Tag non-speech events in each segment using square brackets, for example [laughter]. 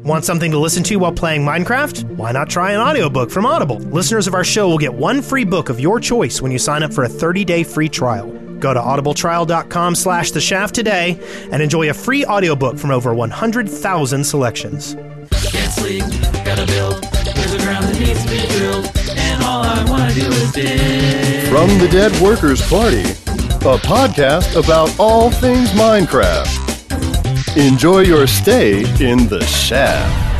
Want something to listen to while playing Minecraft? Why not try an audiobook from Audible? Listeners of our show will get one free book of your choice when you sign up for a 30-day free trial. Go to audibletrial.com slash the shaft today and enjoy a free audiobook from over 100,000 selections. Can't sleep, gotta build. There's a ground that needs to be drilled, and all I wanna do is dig. From the Dead Workers Party, a podcast about all things Minecraft. Enjoy your stay in the shaft.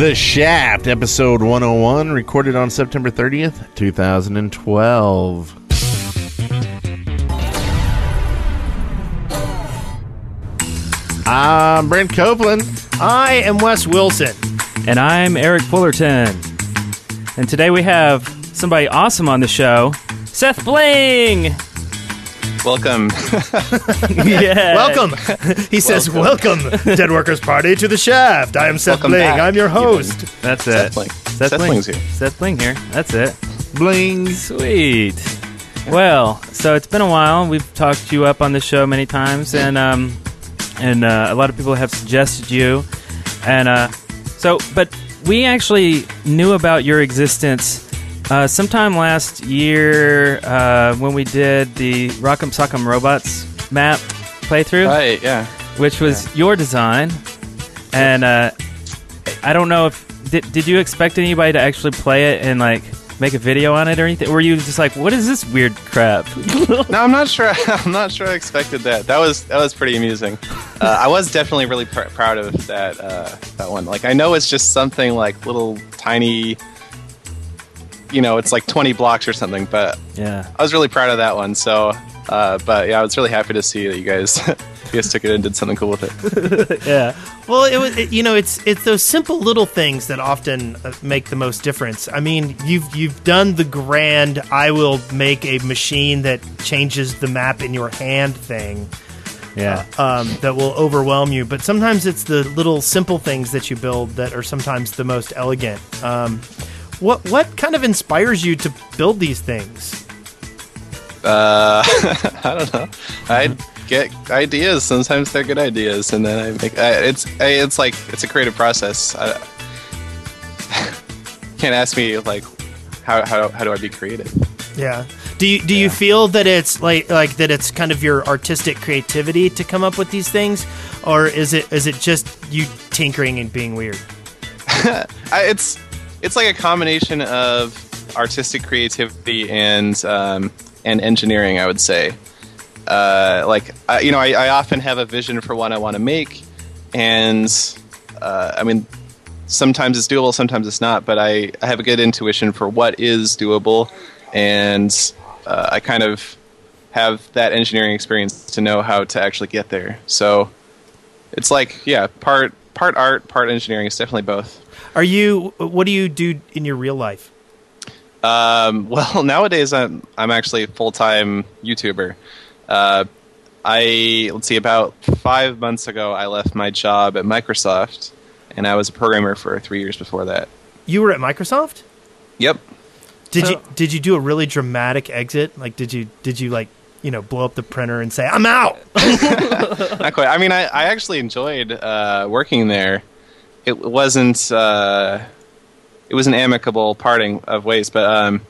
The Shaft, episode 101, recorded on September 30th, 2012. I'm Brent Copeland. I am Wes Wilson. And I'm Eric Fullerton. And today we have somebody awesome on the show, Seth Bling. Welcome. [laughs] yeah. Welcome. He says, Welcome, Dead Workers Party, to the Shaft. I am Seth Welcome Bling. back, I'm your host. That's it. Seth Bling. Seth, Seth Bling. Bling's here. Seth Bling here. That's it. Bling. Sweet. Well, so it's been a while. We've talked you up on the show many times, and um, and uh, a lot of people have suggested you, and uh, so but we actually knew about your existence uh, sometime last year uh, when we did the Rock'em Sock'em Robots map playthrough Right, yeah. which was your design. And uh, I don't know if did, did you expect anybody to actually play it and like make a video on it or anything? Or were you just like, what is this weird crap? [laughs] No, I'm not sure. [laughs] I'm not sure I expected that. That was that was pretty amusing. Uh, I was definitely really pr- proud of that uh, that one. Like I know it's just something like little tiny, you know, it's like 20 blocks or something. But yeah. I was really proud of that one. So, uh, but yeah, I was really happy to see that you guys [laughs] you guys took it and did something cool with it. [laughs] Yeah. Well, it was it, you know it's it's those simple little things that often uh, make the most difference. I mean, you've you've done the grand I will make a machine that changes the map in your hand thing Yeah. um, that will overwhelm you, but sometimes it's the little simple things that you build that are sometimes the most elegant. Um, what what kind of inspires you to build these things? Uh, [laughs] I don't know. I get ideas. Sometimes they're good ideas, and then I make. I, it's I, it's like it's a creative process. I, [laughs] can't ask me like how, how how do I be creative? Yeah. Do you do you feel that it's like like that it's kind of your artistic creativity to come up with these things, or is it is it just you tinkering and being weird? [laughs] I, it's it's like a combination of artistic creativity and um, and engineering. I would say. Uh, like I, you know, I, I often have a vision for what I want to make, and uh, I mean, sometimes it's doable, sometimes it's not. But I, I have a good intuition for what is doable, and uh, I kind of have that engineering experience to know how to actually get there. So it's like yeah, part part art, part engineering. It's definitely both. Are you? What do you do in your real life? Um, [laughs] well, nowadays I'm I'm actually a full time YouTuber. Uh, I let's see, about five months ago, I left my job at Microsoft, and I was a programmer for three years before that. You were at Microsoft. Yep. Did So- you did you do a really dramatic exit? Like did you did you like you know blow up the printer and say I'm out? [laughs] Not quite. I mean, I, I actually enjoyed uh, working there. It wasn't uh, it was an amicable parting of ways, but um,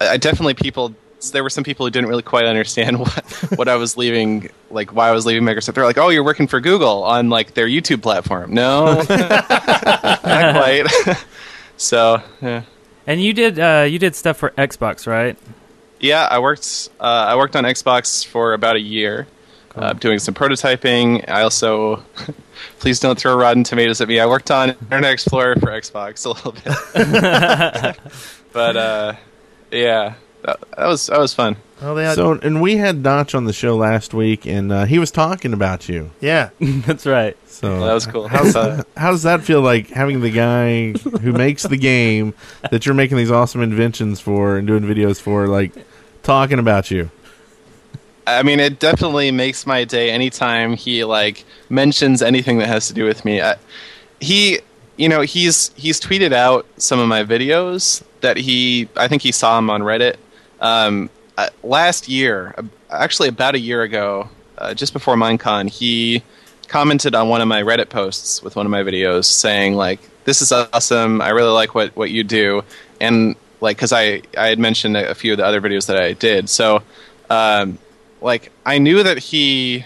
I I definitely people. There were some people who didn't really quite understand [laughs] what what I was leaving, like why I was leaving Microsoft. They're like, "Oh, you're working for Google on like their YouTube platform." No, [laughs] not quite. [laughs] so yeah. And you did uh, you did stuff for Xbox, right? Yeah, I worked. Uh, I worked on Xbox for about a year, uh, doing some prototyping. I also, [laughs] please don't throw Rotten Tomatoes at me. I worked on Internet Explorer for Xbox a little bit, [laughs] but uh, yeah, that, that was that was fun. They had, So, and we had Notch on the show last week, and uh, he was talking about you. yeah. [laughs] That's right. So Well, that was cool. How's uh, How does that feel like having the guy who makes the game that you're making these awesome inventions for and doing videos for, like talking about you? I mean, it definitely makes my day anytime he like mentions anything that has to do with me. I, he, you know, he's he's tweeted out some of my videos that he, I think he saw them on Reddit. Um, uh, last year, actually about a year ago, uh, just before Minecon, he commented on one of my Reddit posts with one of my videos saying like, "This is awesome. I really like what what you do," and like because I I had mentioned a, a few of the other videos that I did, so um, like I knew that he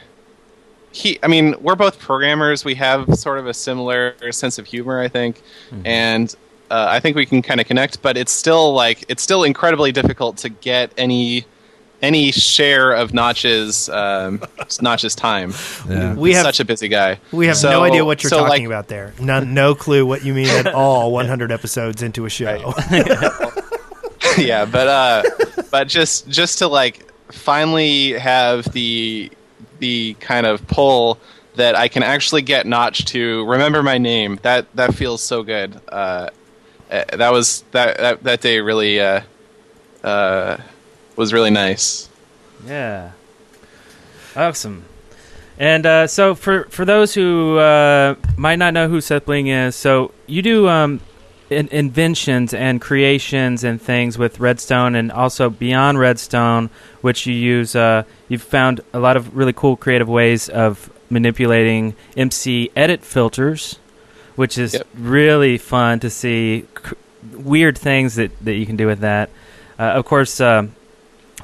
he I mean we're both programmers. We have sort of a similar sense of humor, I think, and. Uh, I think we can kind of connect, but it's still like it's still incredibly difficult to get any any share of Notch's um, [laughs] Notch's time. Yeah. We have such a busy guy. we have So- no idea what you're so, talking like, about there. No, no clue what you mean at [laughs] all. 100 episodes into a show. [laughs] yeah, but uh, but just just to like finally have the the kind of pull that I can actually get Notch to remember my name. That that feels so good. Uh, uh, that was that that, that day really uh, uh, was really nice. Yeah. Awesome. And uh, so for for those who uh, might not know who Seth Bling is, so you do um, in- inventions and creations and things with Redstone, and also beyond Redstone, which you use. Uh, you've found a lot of really cool creative ways of manipulating MC edit filters, which is Yep. really fun to see. C- weird things that, that you can do with that. Uh, of course, um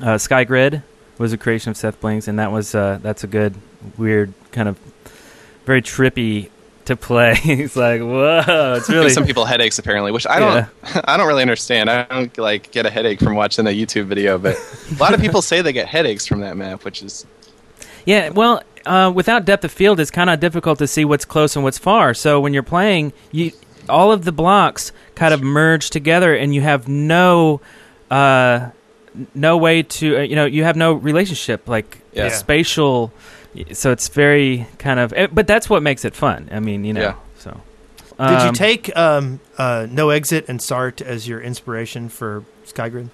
uh, SkyGrid was a creation of Seth Bling's, and that was uh, that's a good, weird kind of very trippy to play. [laughs] It's like whoa, it's really some people headaches apparently, which I don't [laughs] I don't really understand. I don't like get a headache from watching a YouTube video, but [laughs] a lot of people say they get headaches from that map, which is yeah. Well, uh, without depth of field, it's kind of difficult to see what's close and what's far. So when you're playing, you all of the blocks kind of merge together, and you have no. Uh, no way to uh, you know you have no relationship like Yeah. spatial so it's very kind of eh, but that's what makes it fun i mean you know Yeah. so Did you Um, take um, uh, No Exit and Sartre as your inspiration for Skygrid?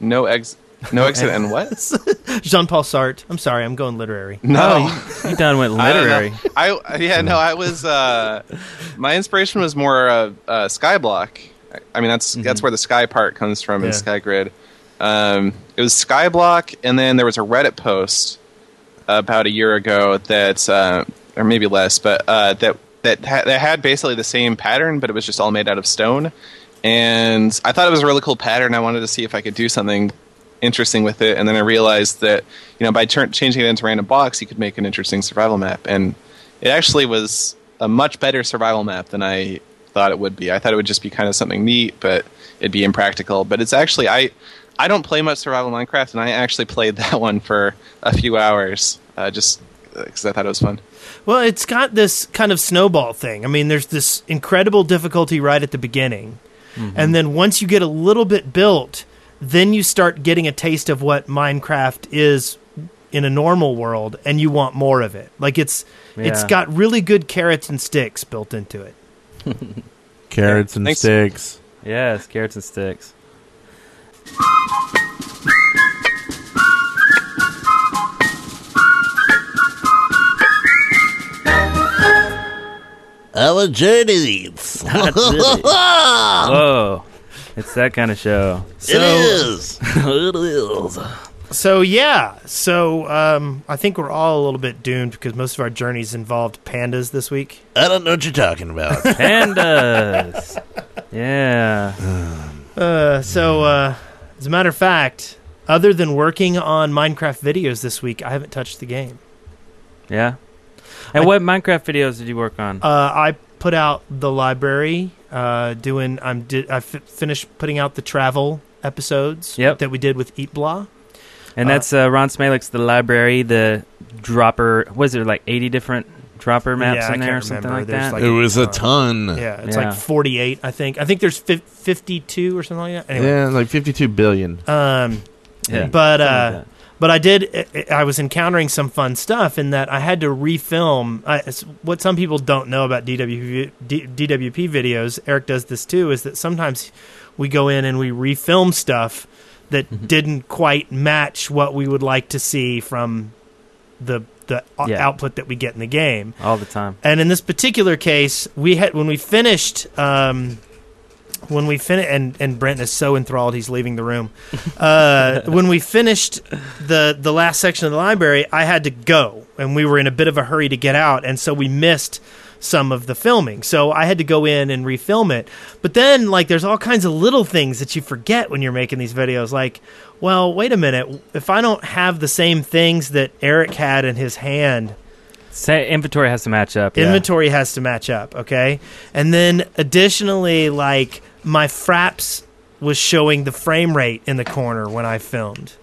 no ex no exit and what? [laughs] Jean Paul Sartre. I'm sorry, I'm going literary. No. Oh, you done went [laughs] I don't know. literary. I yeah no I was uh, my inspiration was more uh, uh, Skyblock. I- I mean that's Mm-hmm. that's where the sky part comes from in Yeah. Skygrid. Um, it was Skyblock, and then there was a Reddit post about a year ago that, uh, or maybe less, but uh, that that ha- that had basically the same pattern, but it was just all made out of stone. And I thought it was a really cool pattern. I wanted to see if I could do something interesting with it, and then I realized that you know by turn- changing it into random blocks, you could make an interesting survival map, and it actually was a much better survival map than I thought it would be. I thought it would just be kind of something neat, but it'd be impractical. But it's actually I I don't play much survival Minecraft, and I actually played [laughs] that one for a few hours uh, just because I thought it was fun. Well, it's got this kind of snowball thing. I mean, there's this incredible difficulty right at the beginning. And then once you get a little bit built, then you start getting a taste of what Minecraft is in a normal world and you want more of it. Like it's it's Yeah. got really good carrots and sticks built into it. [laughs] Carrots and Thanks. sticks. Yes, carrots and sticks. Our journeys. [laughs] Whoa, it's that kind of show. So it is. [laughs] it is. So yeah, so um, I think we're all a little bit doomed because most of our journeys involved pandas this week. I don't know what you're talking about. [laughs] Pandas. yeah. Uh, so uh, as a matter of fact, other than working on Minecraft videos this week, I haven't touched the game. Yeah. And I- what Minecraft videos did you work on? Uh, I put out the library. Uh, doing I'm did I finished putting out the travel episodes Yep. that we did with Eat Blah. and uh, that's uh, Ron Smalik's The Library, the dropper. Was there like 80 different dropper maps Yeah, in there or something remember. like There's that? like- it was a Uh, ton. Yeah, it's Yeah. like 48, I think. I think there's fif- 52 or something like that. Anyway, Yeah, like 52 billion. um, yeah. but uh, like but I did. I- I was encountering some fun stuff in that I had to refilm. I, what some people don't know about DWP, D, DWP videos. Eric does this too. Is that sometimes we go in and we refilm stuff that Mm-hmm. didn't quite match what we would like to see from the the Yeah. output that we get in the game. all the time. And in this particular case, we had when we finished um, when we finished, and and Brent is so enthralled he's leaving the room. Uh, [laughs] when we finished the the last section of the library, I had to go, and we were in a bit of a hurry to get out, and so we missed some of the filming. So I had to go in and refilm it. But then, like, there's all kinds of little things that you forget when you're making these videos. Like, well, wait a minute, if I don't have the same things that Eric had in his hand Say, inventory has to match up. yeah. inventory has to match up okay and then additionally like my fraps was showing the frame rate in the corner when i filmed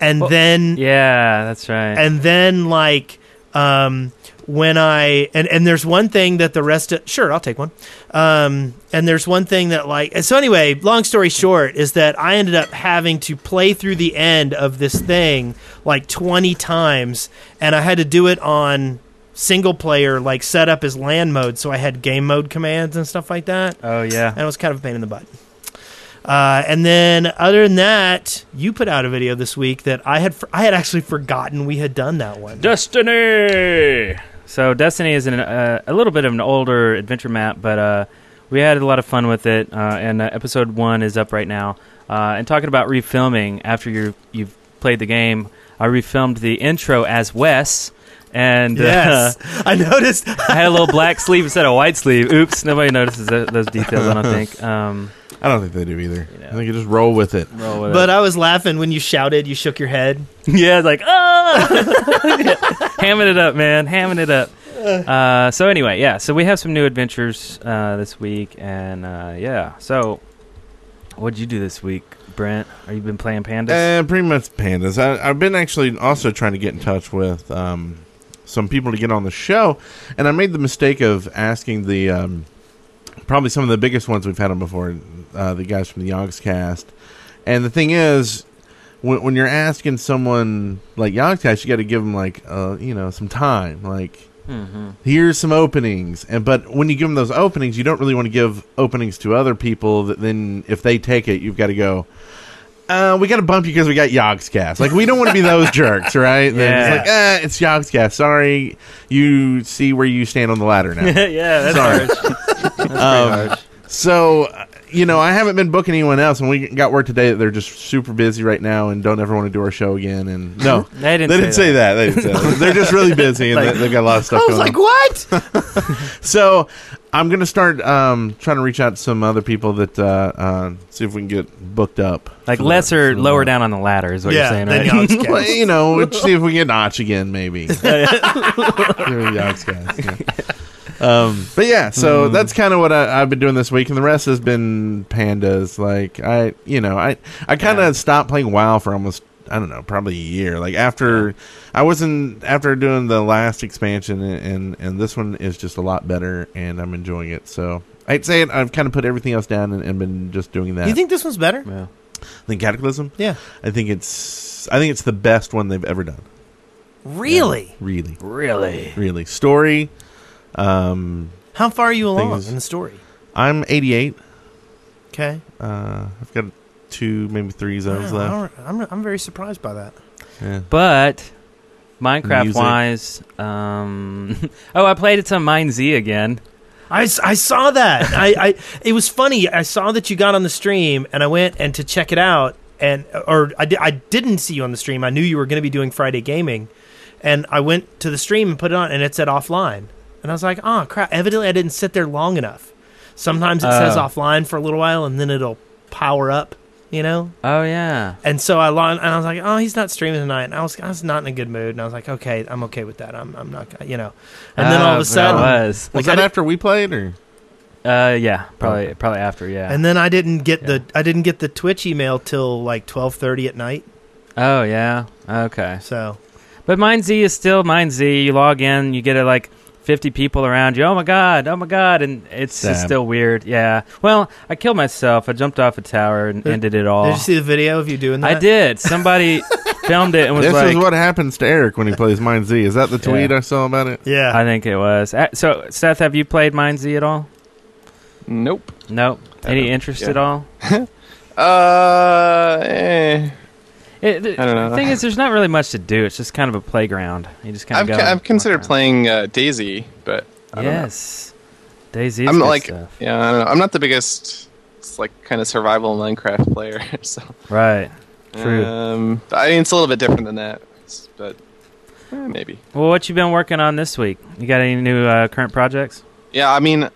and Well, then Yeah, that's right. and then like um when i and and there's one thing that the rest of sure i'll take one um and there's one thing that like so anyway long story short is that i ended up having to play through the end of this thing like 20 times and i had to do it on single player like set up as land mode so i had game mode commands and stuff like that oh yeah. and it was kind of a pain in the butt. Uh, and then, other than that, you put out a video this week that I had I had actually forgotten we had done that one. Destiny. So Destiny is an, uh, a little bit of an older adventure map, but uh, we had a lot of fun with it. Uh, and uh, episode one is up right now. Uh, and talking about refilming after you you've played the game, I refilmed the intro as Wes. And Yes, uh, [laughs] I noticed. I had a little black sleeve instead of white sleeve. Oops, nobody notices those details. I don't think. Um, I don't think they do either. You know. I think you just roll with it. roll with But it. I was laughing when you shouted. You shook your head. [laughs] yeah, like ah, [laughs] hamming it up, man, hamming it up. Uh, so anyway, yeah. So we have some new adventures uh, this week, and uh, yeah. So, what'd you do this week, Brent? Are you been playing pandas? Uh, pretty much pandas. I, I've been actually also trying to get in touch with um, some people to get on the show, and I made the mistake of asking the um, probably some of the biggest ones we've had on before, uh, the guys from the Yogscast. And the thing is, when, when you're asking someone like Yogscast, you got to give them like uh, you know some time, like mm-hmm. here's some openings and but when you give them those openings you don't really want to give openings to other people that then if they take it you've got to go uh, we got to bump you because we got Yogscast. Like, we don't want to be those [laughs] jerks, right? Yeah. It's like, eh, it's Yogscast. Sorry, you see where you stand on the ladder now. [laughs] yeah, that's Sorry. harsh. [laughs] That's Um, harsh. So, you know, I haven't been booking anyone else, and we got word today that they're just super busy right now and don't ever want to do our show again. And no, [laughs] They didn't. they didn't say that. They didn't say that. They're just really busy and Like- they, they've got a lot of stuff [laughs] I was going like, on. "What?" [laughs] So I'm gonna start um, trying to reach out to some other people that uh, uh, see if we can get booked up. Like for the- lesser, for the lower month. down on the ladder is what yeah, you're saying, then right? Yogscast. Well, you know, let's see if we can get Notch again, maybe. Yogscast, yeah. Um, but yeah, so that's kind of what I, I've been doing this week, and the rest has been pandas. Like I, you know, I I kind of Yeah. stopped playing WoW for almost I don't know, probably a year. Like after I wasn't after doing the last expansion, and, and and this one is just a lot better, and I'm enjoying it. So I'd say it, I've kind of put everything else down and, and been just doing that. You think this one's better? Yeah. the Cataclysm? Yeah. I think it's I think it's the best one they've ever done. Really? Really, Really? really. Story. Um, How far are you along Things- in the story? I'm 88. Okay. Uh, I've got two, maybe three zones Wow, left. don't- I'm, I'm very surprised by that. Yeah. But Minecraft Music. wise, um, [laughs] oh, I played it on Mine Z again. I, s- I saw that. [laughs] I, I it was funny. I saw that you got on the stream, and I went and to check it out, and or I, di- I didn't see you on the stream. I knew you were going to be doing Friday gaming, and I went to the stream and put it on, and it said offline, and I was like, oh crap! Evidently, I didn't sit there long enough. Sometimes it says Oh. offline for a little while, and then it'll power up. You know, Oh yeah. and so I log, and I was like, "Oh, he's not streaming tonight." And I was, I was not in a good mood, and I was like, "Okay, I'm okay with that. I'm, I'm not, gonna-" you know." And then all of Ah, a sudden, it was. Was Like, I that after we played, or Uh, yeah, probably, probably after, yeah. And then I didn't get Yeah. the I didn't get the Twitch email till like twelve thirty at night. oh yeah, okay. So But Mine Z is still Mine Z. You log in, you get it like fifty people around you. Oh my god, oh my god, and it's just still weird. Yeah. Well, I killed myself. I jumped off a tower and Did- ended it all. did you see the video of you doing that? I did. Somebody [laughs] filmed it and was this like, is what happens to Eric when he plays Mine Z. Is that the tweet Yeah. I saw about it? Yeah. I think it was. Uh, So, Seth, have you played Mine Z at all? Nope. Nope. Any interest yeah. at all? [laughs] Uh, eh. It, the I don't know. The thing is, there's not really much to do. It's just kind of a playground. You just kind I've, of co- go. I've considered playing uh, DayZ, but I. Yes. DayZ. I'm like, yeah, I don't know. I'm not the biggest, it's like kind of survival Minecraft player. [laughs] So, right. True. um, I mean, it's a little bit different than that, It's- but eh, maybe. well, what you been working on this week? You got any new uh, current projects? Yeah, I mean,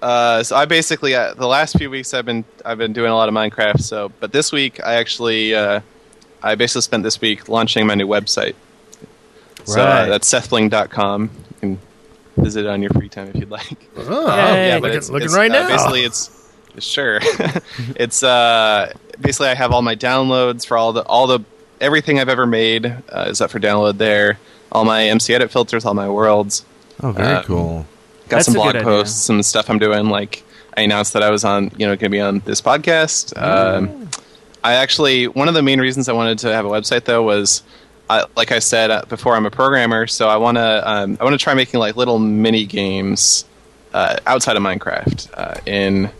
uh, so I basically uh, the last few weeks I've been I've been doing a lot of Minecraft. So, but this week I actually uh, I basically spent this week launching my new website. So uh, Right. that's sethbling.com. You can visit it on your free time if you'd like. Oh, Yay. yeah, looking, it's, looking it's, right uh, now. Basically, it's sure. [laughs] it's uh, basically I have all my downloads for all the all the everything I've ever made uh, is up for download there. All my MC edit filters, all my worlds. Oh, very Um, cool. Got That's some blog good idea. posts, some stuff I'm doing. Like I announced that I was on, you know, going to be on this podcast. Um, I actually one of the main reasons I wanted to have a website though was, I, like I said uh, before, I'm a programmer, so I want to um, I want to try making like little mini games uh, outside of Minecraft uh, in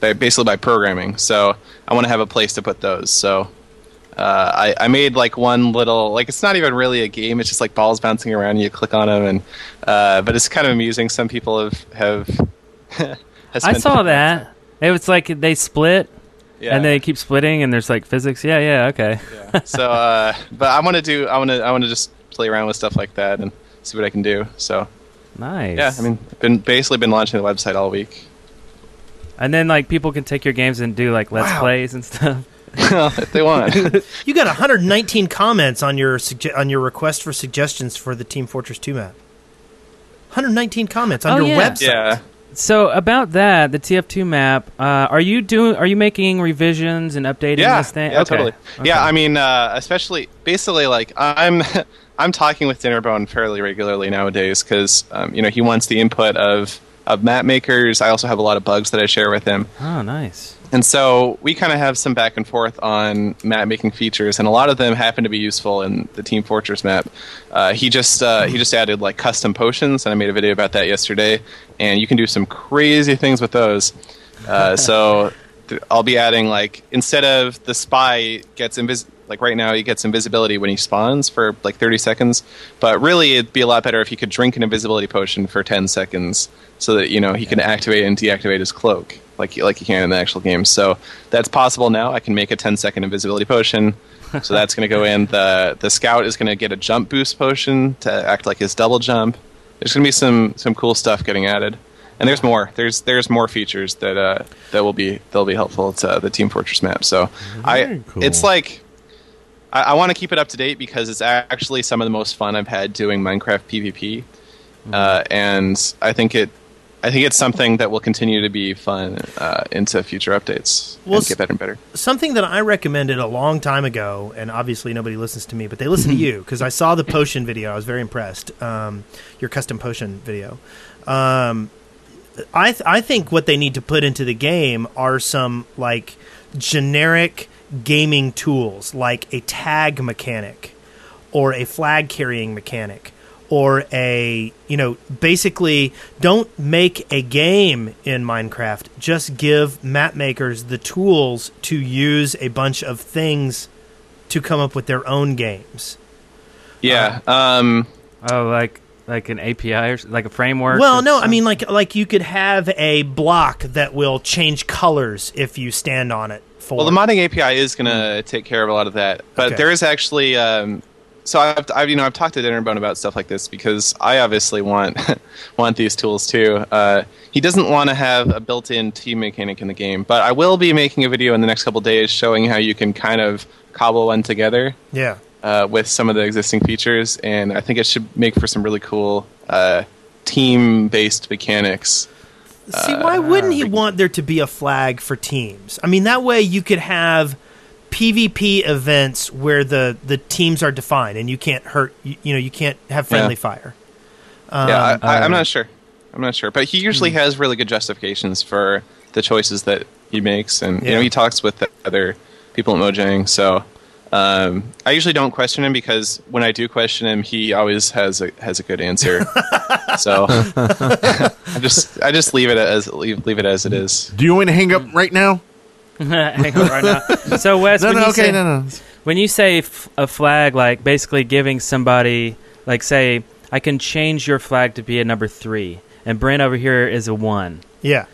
by, basically by programming. So I want to have a place to put those. So. Uh, I, I made like one little like it's not even really a game. It's just like balls bouncing around. and You click on them, and uh, but it's kind of amusing. Some people have have. [laughs] I saw that. It was like they split yeah. and they keep splitting, and there's like physics. Yeah, yeah, okay. yeah. So, uh, but I want to do. I want to. I want to just play around with stuff like that and see what I can do. So Nice. yeah, I mean, been basically been launching the website all week. and then like people can take your games and do like let's Wow. plays and stuff. [laughs] [laughs] if they want. [laughs] You got 119 comments on your sugge- on your request for suggestions for the Team Fortress 2 map. 119 comments on Oh, your yeah. website. yeah. So about that, the TF2 map, uh, are you doing? Are you making revisions and updating yeah, this thing? Yeah, Okay. totally. Yeah, I mean, uh, especially basically like I'm [laughs] I'm talking with Dinnerbone fairly regularly nowadays because um, you know he wants the input of of map makers. I also have a lot of bugs that I share with him. Oh, nice. And so we kind of have some back and forth on map making features, and a lot of them happen to be useful in the Team Fortress map. Uh, he just uh, he just added like custom potions, and I made a video about that yesterday. And you can do some crazy things with those. Uh, [laughs] so th- I'll be adding like instead of the spy gets invis like right now he gets invisibility when he spawns for like 30 seconds, but really it'd be a lot better if he could drink an invisibility potion for 10 seconds, so that you know he can activate and deactivate his cloak like like he can in the actual game. So that's possible now. I can make a 10 second invisibility potion. So that's going to go [laughs] in. The the scout is going to get a jump boost potion to act like his double jump. There's going to be some some cool stuff getting added. And there's more. There's there's more features that uh, that will be that'll be helpful to the Team Fortress map. So I cool. it's like I, I want to keep it up to date because it's actually some of the most fun I've had doing Minecraft PvP, uh, and I think it I think it's something that will continue to be fun uh, into future updates Well, and get better and better. Something that I recommended a long time ago, and obviously nobody listens to me, but they listen to [laughs] you because I saw the potion video. I was very impressed. Um, your custom potion video. Um, I th- I think what they need to put into the game are some like generic gaming tools, like a tag mechanic, or a flag carrying mechanic, or a you know basically don't make a game in Minecraft. Just give map makers the tools to use a bunch of things to come up with their own games. Yeah. Um, Oh, like like an API or like a framework. Well, or no, I mean like like you could have a block that will change colors if you stand on it. For Well, the modding API is going to take care of a lot of that, but Okay. there is actually. Um, so I've, I've you know I've talked to Dinnerbone about stuff like this because I obviously want [laughs] want these tools too. Uh, he doesn't want to have a built-in team mechanic in the game, but I will be making a video in the next couple days showing how you can kind of cobble one together yeah. uh, with some of the existing features, and I think it should make for some really cool uh, team-based mechanics. See, why wouldn't he want there to be a flag for teams? I mean, that way you could have PvP events where the, the teams are defined and you can't hurt, you, you know, you can't have friendly Yeah. fire. yeah, I, I, I'm not sure. I'm not sure, but he Hmm. usually has really good justifications for the choices that he makes, and you know he talks with the other people at Mojang. So um, I usually don't question him because when I do question him, he always has a has a good answer. [laughs] so [laughs] I just I just leave it as leave, leave it as it is. Do you want me to hang up right now? [laughs] Hang on right now. So Wes, No, when no, you okay, say, no, no. when you say f- a flag, like basically giving somebody, like say, I can change your flag to be a number three, and Brent over here is a one. Yeah.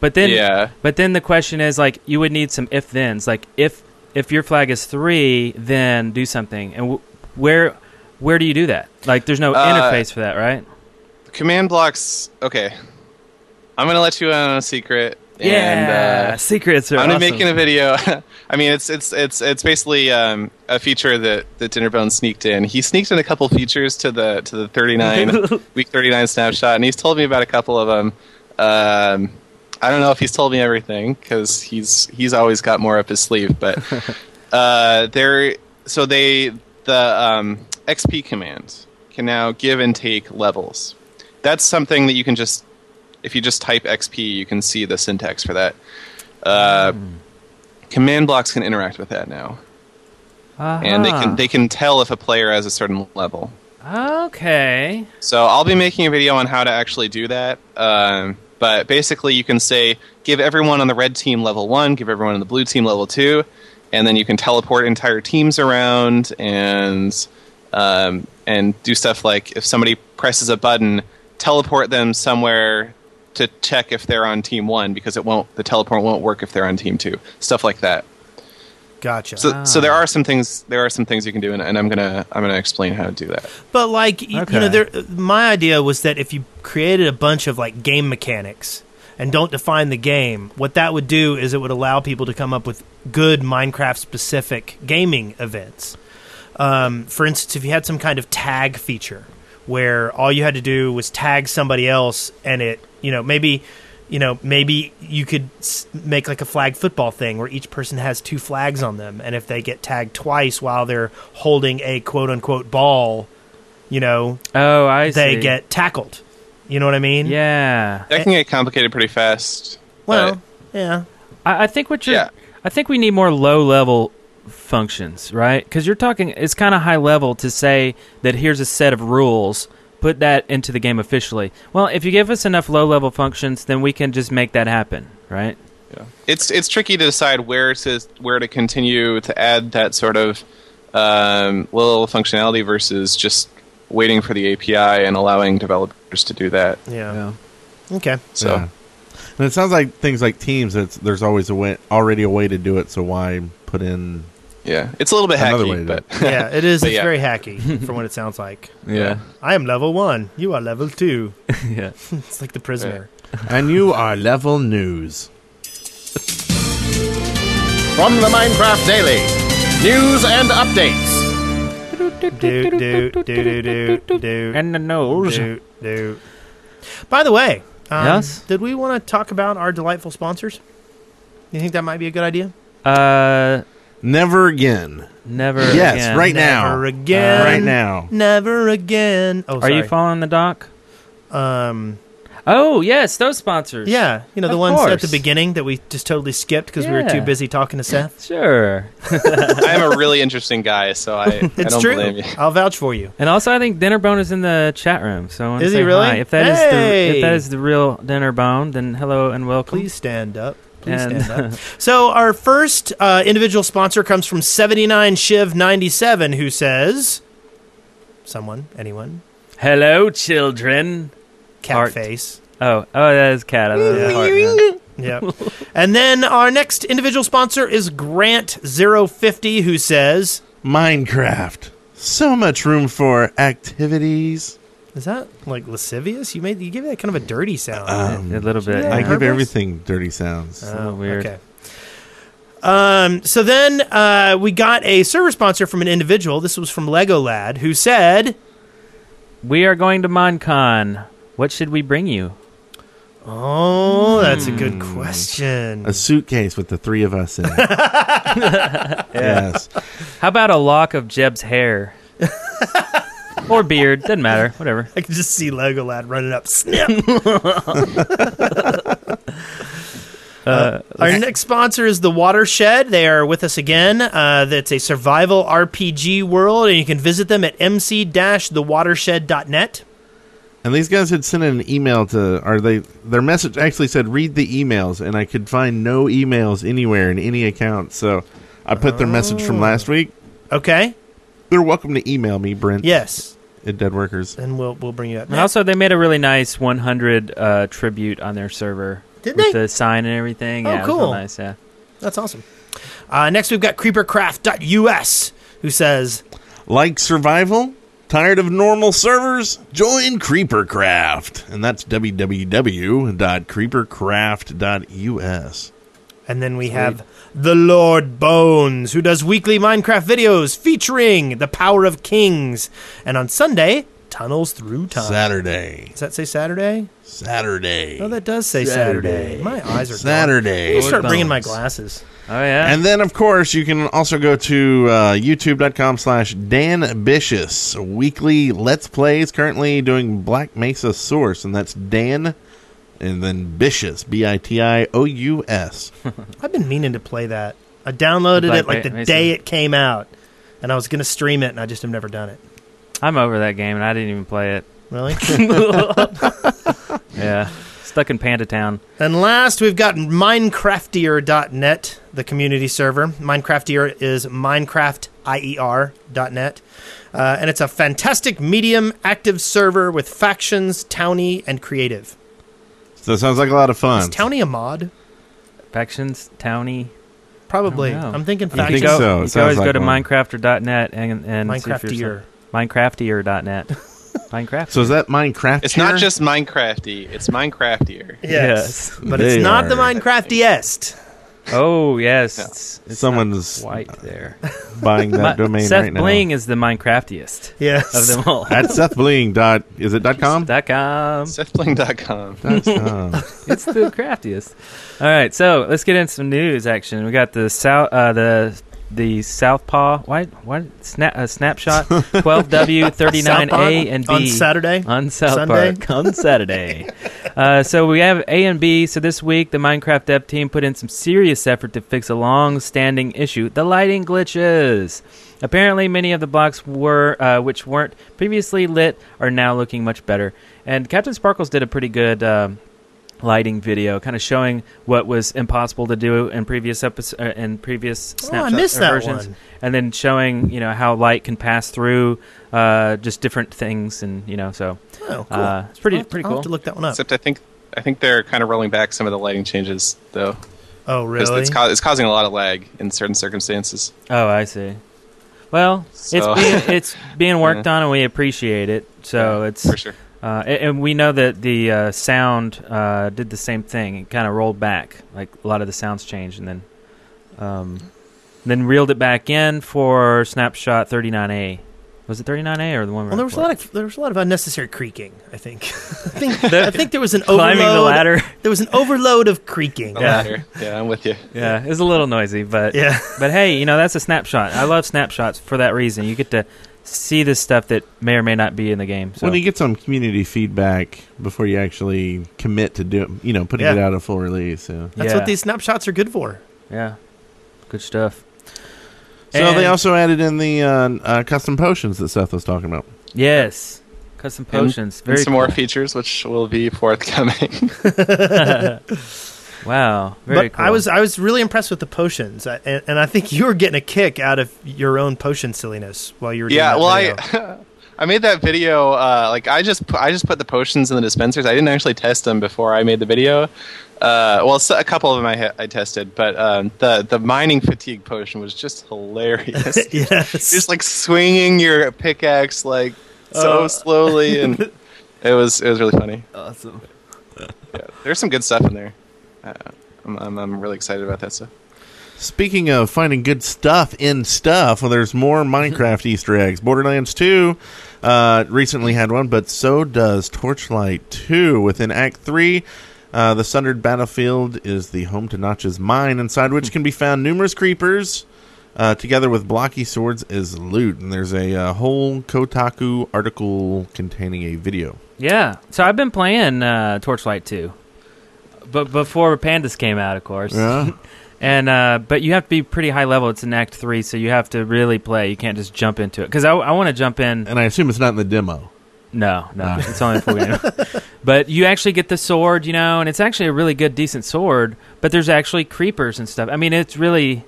But then, Yeah. But then the question is like, you would need some if thens. Like if if your flag is three, then do something. And w- where where do you do that? Like, there's no Uh, interface for that, right? Command blocks. Okay. I'm gonna let you in on a secret. Yeah, And, uh, secrets are I'm awesome. making a video. [laughs] I mean, it's it's it's it's basically um, a feature that that Dinnerbone sneaked in. He sneaked in a couple features to the to the 39 [laughs] week 39 snapshot, and he's told me about a couple of them. Um, I don't know if he's told me everything because he's he's always got more up his sleeve. But [laughs] uh, there, so they the um, XP command can now give and take levels. That's something that you can just if you just type XP, you can see the syntax for that. Uh, Command blocks can interact with that now, and they can they can tell if a player has a certain level. Okay. So I'll be making a video on how to actually do that. Um, but basically, you can say give everyone on the red team level one, give everyone on the blue team level two, and then you can teleport entire teams around and um, and do stuff like if somebody presses a button, teleport them somewhere to check if they're on team one because it won't the teleport won't work if they're on team two. Stuff like that. Gotcha. So so there are some things there are some things you can do, and, and I'm gonna I'm gonna explain how to do that. But like y- you know, there, my idea was that if you created a bunch of like game mechanics and don't define the game, what that would do is it would allow people to come up with good Minecraft specific gaming events. Um, for instance, if you had some kind of tag feature where all you had to do was tag somebody else, and it, you know, maybe, you know, maybe you could make like a flag football thing where each person has two flags on them, and if they get tagged twice while they're holding a quote unquote ball, you know, Oh, I they see. get tackled. You know what I mean? Yeah. That can get complicated pretty fast. Well, yeah. I, I think what you're. Yeah. I think we need more low level functions, right? Because you're talking. It's kind of high level to say that here's a set of rules. Put that into the game officially. Well, if you give us enough low level functions, then we can just make that happen, right? Yeah. It's it's tricky to decide where to where to continue to add that sort of um, low level functionality versus just waiting for the API and allowing developers to do that. Yeah. Okay. So Yeah. And it sounds like things like teams. It's, there's always a way, already a way to do it. So why put in? Yeah, it's a little bit Another way hacky, but Yeah, it is. It's yeah. very hacky from what it sounds like. Yeah. I am level one. You are level two. yeah. It's like the prisoner. And you are level news. From the Minecraft Daily, news and updates. do do do do do do And the nose. do do. By the way, um, Yes? Did we want to talk about our delightful sponsors? You think that might be a good idea? Uh, Never again. never. Yes, again. right now. Never again. right now. Never again. Oh, Are sorry. you following the doc? Um. Oh yes, those sponsors. Yeah, you know the Of ones at the course. beginning that we just totally skipped because we were too Yeah. busy talking to Seth. [laughs] Sure. [laughs] I am a really [laughs] interesting guy, so I, I It's don't true. blame you. I'll vouch for you. And also, I think Dinnerbone is in the chat room. So I want to Is say he really? hi. If that is Hey! the if that is the real Dinnerbone, then hello and welcome. Please stand up. Please And- stand up. [laughs] So our first uh, individual sponsor comes from 79 Shiv 97 who says someone, anyone, Hello, children. cat Heart. face. Oh, oh, that is cat. I love that heart. Yep. and then our next individual sponsor is Grant050 who says Minecraft. So much room for activities. Is that like lascivious? You made you give that kind of a dirty sound. Um, a little bit. Yeah. I give everything dirty sounds. a weird. Okay. Um, so then uh, we got a server sponsor from an individual. This was from Lego Lad, who said, We are going to Minecon. What should we bring you? "Oh, that's a Hmm. good question." A suitcase with the three of us in it. [laughs] [laughs] Yes. How about a lock of Jeb's hair? [laughs] [laughs] or beard. Doesn't matter. Whatever. I can just see Lego Lad running up. Snip. [laughs] [laughs] Uh, Our next sponsor is the Watershed. They are with us again. Uh, that's a survival RPG world, and you can visit them at mc-thewatershed.net. And these guys had sent an email to, or they, their message actually said, read the emails, and I could find no emails anywhere in any account. So I put their message from last week. Okay. They're welcome to email me, Brent. Yes. at Dead Workers. and we'll we'll bring you up. And also, they made a really nice 100 uh, tribute on their server. Did with they? the sign and everything. Oh, yeah, it real cool. nice. Yeah. That's awesome. Uh, next, we've got creepercraft.us, who says, Like survival? Tired of normal servers? Join Creepercraft. And that's www.creepercraft.us. and then we have the Lord Bones, who does weekly Minecraft videos featuring the power of kings, and on Sunday, tunnels through time. Saturday. Does that say Saturday? Saturday. Oh, that does say Saturday. My eyes are gone. Saturday. I start bringing my glasses. Oh yeah. And then, of course, you can also go to uh, youtube.com slash Dan Bitious. Weekly Let's Plays, currently doing Black Mesa Source, and that's Dan and then Bitious, B I T I O U S. [laughs] I've been meaning to play that. I downloaded Black it like the Ma- day it came out, and I was going to stream it, and I just have never done it. I'm over that game, and I didn't even play it. Really? [laughs] [laughs] Yeah. Stuck in Panda Town. And last, we've got Minecraftier.net, the community server. Minecraftier is MinecraftIER.net. Uh, and it's a fantastic medium active server with factions, towny, and creative. So it sounds like a lot of fun. Is towny a mod? Factions, Towny. Probably. I don't know. I'm thinking I factions. think you so. It You can sounds always go like to one. minecraftier.net and, and see if you're Minecraftier. Minecraftier.net. [laughs] Minecraft. So is that Minecraft? It's not just Minecrafty. It's Minecraftier. Yes. But They it's not the are- Minecraftiest. Oh yes, it's, it's Someone's white there. [laughs] buying that domain Seth right now. Bling is the Minecraftiest Yes. of them all. At Seth Bling dot is it dot com? Dot com. SethBling.com. Dot com. [laughs] It's the craftiest. All right, so let's get into some news action. We got the south, uh, the the Southpaw. What? What? Snap, uh, snapshot. Twelve W [laughs] thirty nine A and B on Saturday. on South Sunday? Park on Saturday. [laughs] uh, so we have A and B. So this week, the Minecraft dev team put in some serious effort to fix a long-standing issue: the lighting glitches. Apparently, many of the blocks were, uh, which weren't previously lit, are now looking much better. And Captain Sparkles did a pretty good um, lighting video, kind of showing what was impossible to do in previous episodes, uh, in previous Oh, I snapshot missed that versions, one. and then showing you know how light can pass through uh, just different things, and you know, so Oh, cool. uh, it's pretty I'll have to- pretty I'll cool. have to look that one up. Except I think I think they're kind of rolling back some of the lighting changes though. oh, 'Cause really? It's, ca- it's causing a lot of lag in certain circumstances. Oh, I see. Well, So- it's being, it's [laughs] being worked on, and we appreciate it. So it's For sure. Uh, a- and we know that the uh, sound uh, did the same thing. It kind of rolled back, like a lot of the sounds changed, and then um, then reeled it back in for snapshot 39A. Was it 39A or the one? well, there was a lot of there was a lot of unnecessary creaking. I think. [laughs] I think [laughs] The- I think there was an climbing overload. the ladder. [laughs] There was an overload of creaking. The Yeah. ladder. Yeah, I'm with you. yeah, it was a little noisy, but Yeah. but hey, you know that's a snapshot. I love snapshots for that reason. You get to see the stuff that may or may not be in the game. So When you get some community feedback before you actually commit to do, you know, putting it out a full release. So, That's yeah, what these snapshots are good for. yeah, good stuff. so they also added in the uh, uh, custom potions that Seth was talking about. yes, custom potions. And Very some more features which will be forthcoming. [laughs] [laughs] [laughs] wow, very but cool. I was I was really impressed with the potions, I, and, and I think you were getting a kick out of your own potion silliness while you were. yeah, doing well, video. I [laughs] I made that video. Uh, like I just pu- I just put the potions in the dispensers. I didn't actually test them before I made the video. Uh, well, so- a couple of them I, ha- I tested, but um, the the mining fatigue potion was just hilarious. [laughs] yes, just like swinging your pickaxe like so Uh. slowly, and [laughs] it was it was really funny. awesome. Yeah, there's some good stuff in there. Uh, I'm, I'm I'm really excited about that stuff. Speaking of finding good stuff in stuff, well, there's more [laughs] Minecraft Easter eggs. Borderlands 2 uh, recently had one, but so does Torchlight 2. Within Act 3, uh, the Sundered Battlefield is the home to Notch's mine, inside which can be found numerous creepers, uh, together with blocky swords as loot. And there's a uh, whole Kotaku article containing a video. Yeah. So I've been playing uh, Torchlight 2. But before Pandas came out, of course. Yeah. [laughs] And uh, but you have to be pretty high level. It's in Act Three, so you have to really play. You can't just jump into it because I, I want to jump in. and I assume it's not in the demo. No, no, it's only a full game. [laughs] But you actually get the sword, you know, and it's actually a really good, decent sword. But there's actually creepers and stuff. I mean, it's really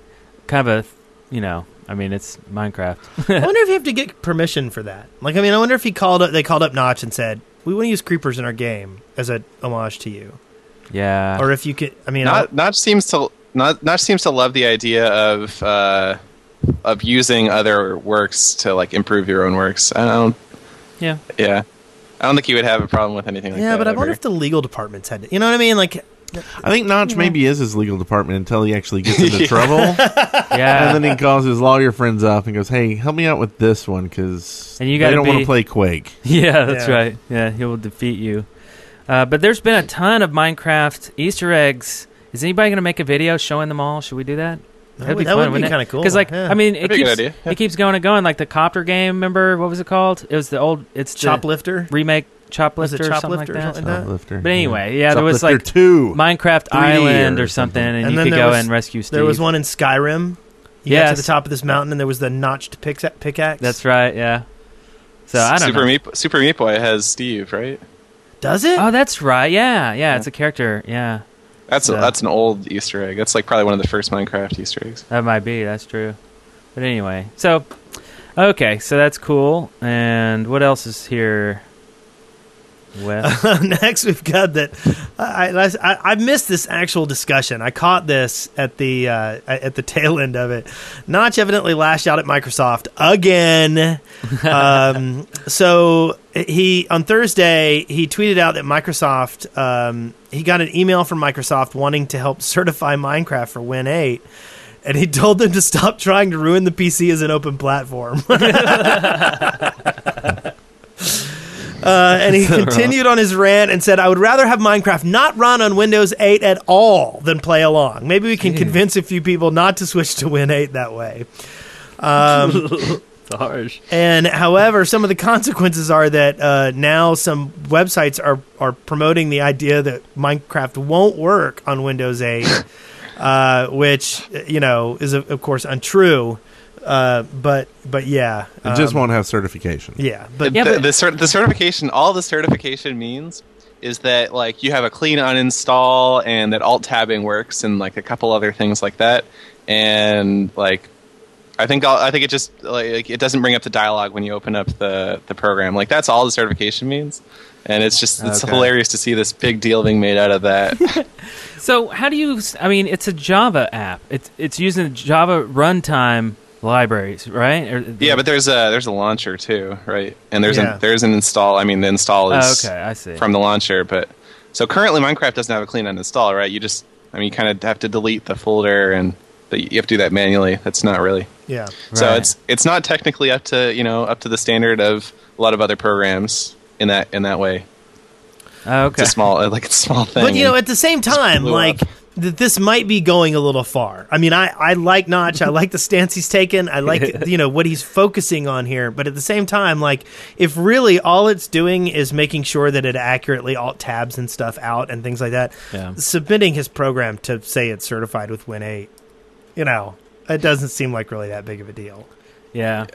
kind of a, you know, I mean, it's Minecraft. I wonder if you have to get permission for that. Like, I mean, I wonder if he called up, they called up Notch and said, "We want to use creepers in our game as a homage to you," yeah. or if you could. I mean, Not Notch seems to not Notch seems to love the idea of uh, of using other works to like improve your own works. I don't. yeah. Yeah, I don't think you would have a problem with anything like yeah, that. but I wonder if the legal departments had, to, you know what I mean? Like, I think Notch maybe is his legal department until he actually gets into [laughs] Yeah. trouble, Yeah. and then he calls his lawyer friends up and goes, "Hey, help me out with this one because And you they gotta don't want to play Quake." [laughs] Yeah, that's Yeah. right. Yeah, he will defeat you. Uh, but there's been a ton of Minecraft Easter eggs. Is anybody going to make a video showing them all? Should we do that? that would, that would be kind of cool. Because like, yeah. I mean, it That'd be a keeps good yeah. it keeps going and going. Like the copter game. Remember what was it called? It was the old. It's the Choplifter. remake Choplifter Was it or something Choplifter like or that. something like that? Uplifter, But anyway, yeah, there was like two. Minecraft 3D Island or or something, something. and, And you could go was- and rescue Steve. There was one in Skyrim. You got to the top of this mountain, and there was the notched pickaxe. That's right. Yeah. So I don't Super know. Meat Super Meat Boy has Steve, right? Does it? Oh, that's right. Yeah, yeah, it's a character. Yeah, That's a, Yeah. that's an old Easter egg. That's like probably one of the first Minecraft Easter eggs. that might be. That's true. But anyway, so okay, so that's cool. And what else is here? Wes? [laughs] Next, we've got that. I, I I missed this actual discussion. I caught this at the uh, at the tail end of it. Notch evidently lashed out at Microsoft again. [laughs] um, so he on Thursday he tweeted out that Microsoft um, he got an email from Microsoft wanting to help [laughs] certify Minecraft for Win eight. And he told them to stop trying to ruin the PC as an open platform. Uh, and he [laughs] continued on his rant and said, I would rather have Minecraft not run on Windows 8 at all than play along. Maybe we can convince a few people not to switch to Win 8 that way. Um, [laughs] Harsh. and however, some of the consequences are that uh, now some websites are, are promoting the idea that Minecraft won't work on Windows 8, [laughs] uh, which, you know, is, of of course, untrue. Uh, but, but yeah. It just um, won't have certification. Yeah. But Yeah, the, but- the, cert- the certification, all the certification means is that like you have a clean uninstall and that alt tabbing works and like a couple other things like that. And like, I think I'll, I think it just like it doesn't bring up the dialogue when you open up the the program. Like that's all the certification means. And it's just it's Okay. hilarious to see this big deal being made out of that. [laughs] So how do you? I mean, it's a Java app. It's it's using Java runtime libraries, right? Or, yeah, but there's a there's a launcher too, right? And there's Yeah. an there's an install. I mean, the install Oh, is okay, I see. from the launcher. But so currently, Minecraft doesn't have a clean uninstall, right? You just, I mean, you kind of have to delete the folder, and the, you have to do that manually. That's not really. yeah. So Right. it's it's not technically up to you know up to the standard of a lot of other programs in that in that way. Oh, okay. It's a small like it's a small thing. But you know, at the same time, like up. Th- this might be going a little far. I mean, I, I like Notch. I like the stance he's taken. I like [laughs] you know what he's focusing on here. But at the same time, like if really all it's doing is making sure that it accurately alt tabs and stuff out and things like that, Yeah. submitting his program to say it's certified with Win eight, you know, it doesn't seem like really that big of a deal. Yeah.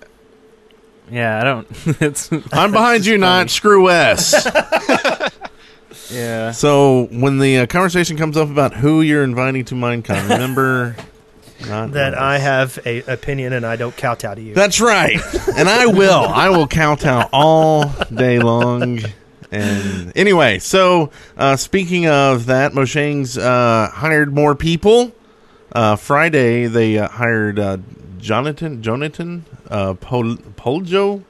Yeah, I don't. [laughs] it's I'm behind [laughs] you, not screw Wes. Yeah. so when the uh, conversation comes up about who you're inviting to Minecon, remember [laughs] not That Wes. I have a opinion and I don't kowtow to you. That's right, and I will. I will kowtow all day long. And anyway, so uh, speaking of that, Mojang's uh, hired more people. Uh, Friday they uh, hired uh, Jonathan Jonathan uh, Pol- Poljo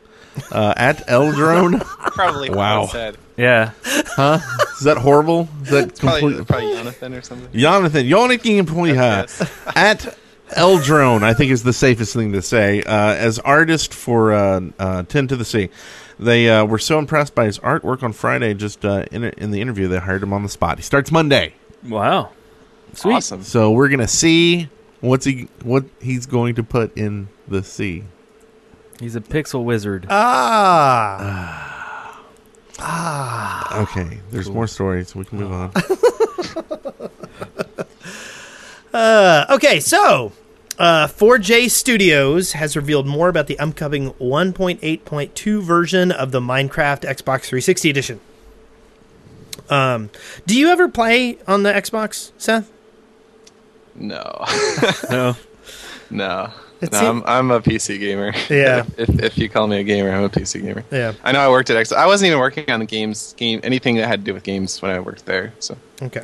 uh, at Eldrone. [laughs] probably Wow. said. Yeah. huh? Is that horrible? Is that Probably, complete? probably Jonathan or something. Jonathan, Jonathan Poiha [laughs] at Eldrone, I think is the safest thing to say. Uh, as artist for uh, uh, 0x10c, they uh, were so impressed by his artwork on Friday. Just uh, in in the interview, they hired him on the spot. He starts Monday, Wow. Sweet. Awesome. so we're gonna see what's he what he's going to put in the sea. He's a pixel wizard. ah. Ah. Okay, there's more stories. We can move on. [laughs] Uh, okay, so uh, 4J Studios has revealed more about the upcoming 1.8.2 version of the Minecraft Xbox 360 edition. Um, do you ever play on the Xbox, Seth? No, no. [laughs] no. It No, I'm, I'm a PC gamer. [laughs] Yeah. if, if you call me a gamer, I'm a PC gamer. yeah. I know I worked at X. I wasn't even working on the games, game, anything that had to do with games when I worked there. So Okay.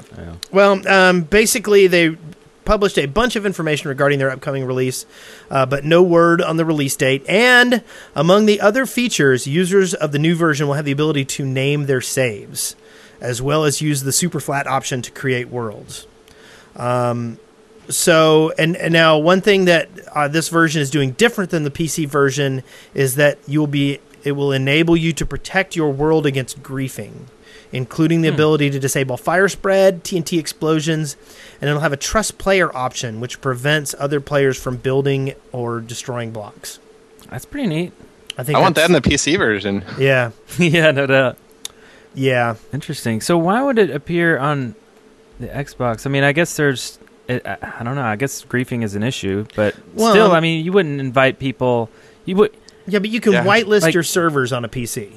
Well, um, basically, they published a bunch of information regarding their upcoming release, uh, but no word on the release date. And among the other features, users of the new version will have the ability to name their saves, as well as use the super flat option to create worlds. Um, so, and, and now one thing that uh, this version is doing different than the PC version is that you'll be it will enable you to protect your world against griefing, including the ability to disable fire spread, TNT explosions, and it'll have a trust player option which prevents other players from building or destroying blocks. That's pretty neat. I think I want that in the PC version. [laughs] yeah, [laughs] yeah, no doubt. yeah. Interesting. So why would it appear on the Xbox? I mean, I guess there's. It, I I don't know. I guess griefing is an issue, but Well, still, um, I mean, you wouldn't invite people. You would Yeah, but you can Yeah. whitelist Like- your servers on a PC.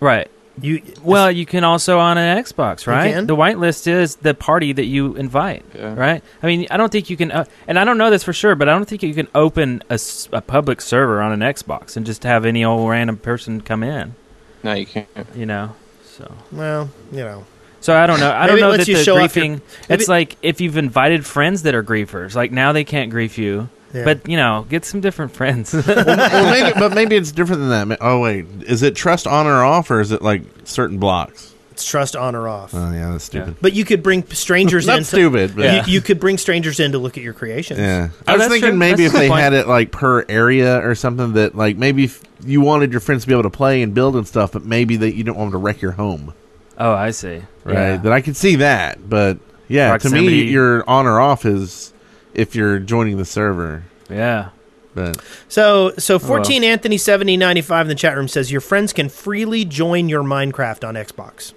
right. You Well, you can also on an Xbox, right? The whitelist is the party that you invite, Yeah. right? I mean, I don't think you can, uh, and I don't know this for sure, but I don't think you can open a public server on an Xbox and just have any old random person come in, No, you can't. you know. So, well, you know. So I don't know. I don't know that you the show off your- it's like if you've invited friends that are griefers, like now they can't grief you. Yeah. But you know, get some different friends. [laughs] well, maybe, but maybe it's different than that. Oh wait, is it trust on or off, or is it like certain blocks? it's trust on or off. Oh yeah, that's stupid. but you could bring strangers [laughs] in. Not stupid, but Yeah. You, you could bring strangers in to look at your creations. Yeah, Oh, I was thinking true. maybe That's if they point. had it like per area or something that like maybe if you wanted your friends to be able to play and build and stuff, but maybe that you don't want them to wreck your home, oh, I see. right? Yeah. That I could see that, but yeah, to Proximity. me, your on or off is if you're joining the server, yeah. but So, so 14 Anthony 7095 in the chat room says your friends can freely join your Minecraft on Xbox.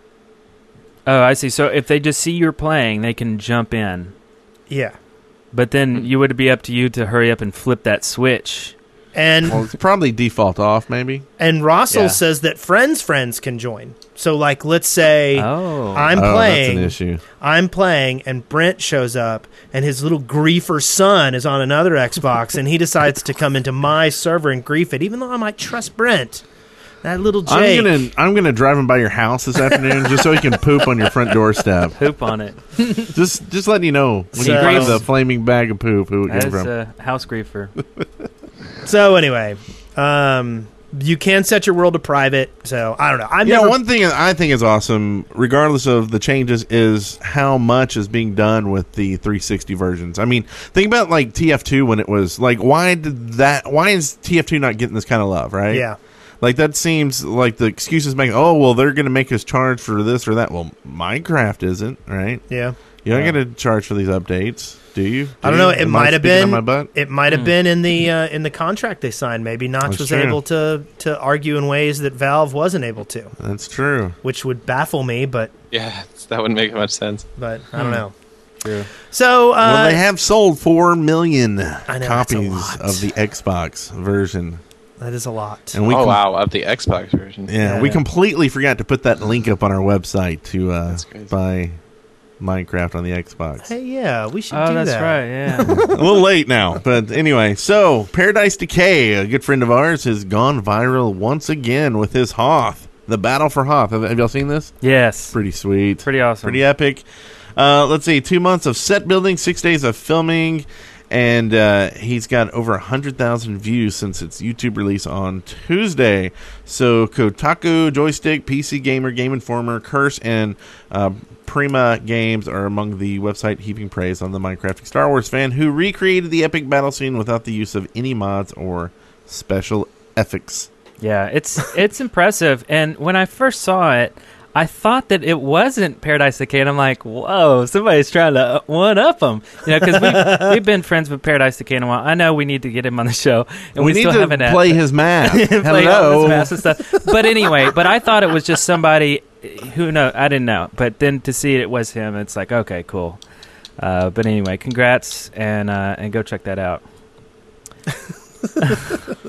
Oh, I see. So if they just see you're playing, they can jump in. Yeah. But then Hmm. you would be up to you to hurry up and flip that switch. And well, it's probably default off, maybe. and Rossell Yeah. says that friends friends can join. So like let's say Oh, I'm oh, that's playing an issue. I'm playing and Brent shows up and his little griefer son is on another Xbox and he decides to come into my server and grief it even though I might trust Brent. That little Jake. I'm gonna I'm gonna drive him by your house this afternoon just so he can poop on your front doorstep. [laughs] poop on it. [laughs] Just just letting you know when you So- find the flaming bag of poop who it came from. a house griefer. [laughs] So anyway, um you can set your world to private. So I don't know. I've yeah, never one thing I think is awesome, regardless of the changes, is how much is being done with the 360 versions. I mean, think about like TF2 when it was like, why did that? Why is TF2 not getting this kind of love? Right? Yeah. Like that seems like the excuses make. Oh well, they're going to make us charge for this or that. Well, Minecraft isn't right. Yeah. You don't Yeah. get to charge for these updates, do you? I Do don't know. you? It might have been. my butt. It might have been in the uh, in the contract they signed. Maybe Notch That's was true. able to to argue in ways that Valve wasn't able to, That's true. which would baffle me. But Yeah, that wouldn't make much sense. but I don't know. True. So uh, well, they have sold four million know, copies of the Xbox version, that is a lot. and we oh com- wow, of the Xbox version. yeah, Yeah. we completely forgot to put that link up on our website to uh, buy Minecraft on the Xbox. Hey, yeah, we should Oh, do that's that. right. Yeah. [laughs] a little late now, but anyway. So, Paradise Decay, a good friend of ours, has gone viral once again with his Hoth, the Battle for Hoth. Have, have y'all seen this? yes. Pretty sweet. Pretty awesome. Pretty epic. Uh, let's see, two months of set building, six days of filming, and uh, he's got over 100,000 views since its YouTube release on Tuesday. So, Kotaku, Joystiq, PC Gamer, Game Informer, Curse, and uh, Prima Games are among the website heaping praise on the Minecraft Star Wars fan who recreated the epic battle scene without the use of any mods or special effects. Yeah, it's it's impressive. And when I first saw it, I thought that it wasn't Paradise Decay, and I'm like, "Whoa, somebody's trying to one up them." You know, because we've, [laughs] we've been friends with Paradise Decay in a while. I know we need to get him on the show, and we, we, need still to haven't had- play [laughs] his math. play Hello. this mass and stuff. But anyway, but I thought it was just somebody who know I didn't know. But then to see it was him, it's like okay, cool. Uh, but anyway, congrats and uh, and go check that out. [laughs]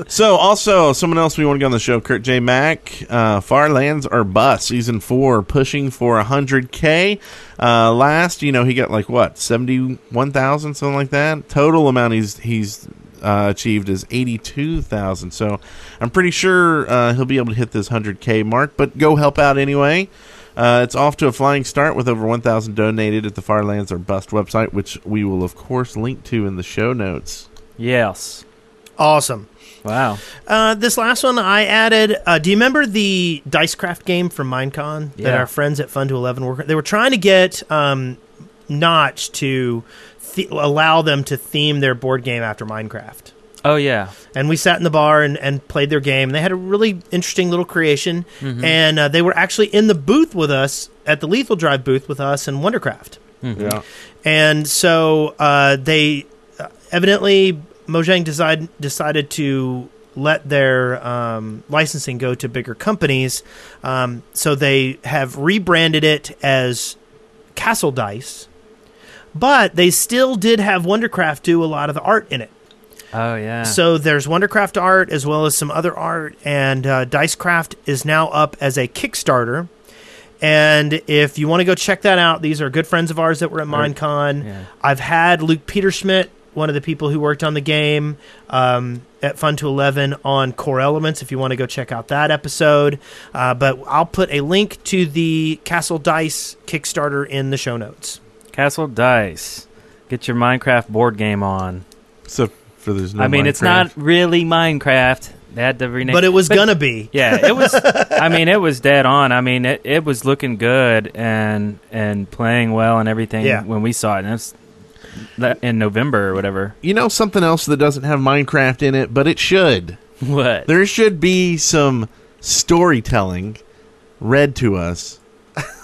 So, also, someone else we want to get on the show, Kurt J. Mack, uh, Far Lands or Bust, season four, pushing for 100K. Uh, last, you know, he got like what, 71,000, something like that? Total amount he's he's uh, achieved is 82,000. So I'm pretty sure uh, he'll be able to hit this 100K mark, but go help out anyway. Uh, it's off to a flying start with over 1,000 donated at the Far Lands or Bust website, which we will, of course, link to in the show notes. Yes. Awesome. Wow. Uh, this last one I added. Uh, do you remember the Dicecraft game from Minecon that our friends at Fun to Eleven were? They were trying to get um, Notch to th- allow them to theme their board game after Minecraft. Oh yeah. And we sat in the bar and, and played their game. They had a really interesting little creation, and uh, they were actually in the booth with us at the Lethal Drive booth with us and Wondercraft. Yeah. And so uh, they uh, evidently Mojang decide, decided to let their um, licensing go to bigger companies. Um, so they have rebranded it as Castle Dice, but they still did have Wondercraft do a lot of the art in it. Oh yeah. So there's Wondercraft art as well as some other art, and uh, Dicecraft is now up as a Kickstarter. And if you want to go check that out, these are good friends of ours that were at Minecon. yeah. I've had Luke Peterschmidt, one of the people who worked on the game um, at Fun to Eleven, on Core Elements. If you want to go check out that episode, uh, but I'll put a link to the Castle Dice Kickstarter in the show notes. Castle Dice. Get your Minecraft board game on. So for there's no I mean, it's Minecraft. not really Minecraft. They had to rename, But it was gonna be. Yeah, it was. [laughs] I mean, it was dead on. I mean, it, it was looking good and and playing well and everything Yeah. when we saw it. And it's that- in November or whatever. You know something else that doesn't have Minecraft in it, but it should. [laughs] What? There should be some storytelling read to us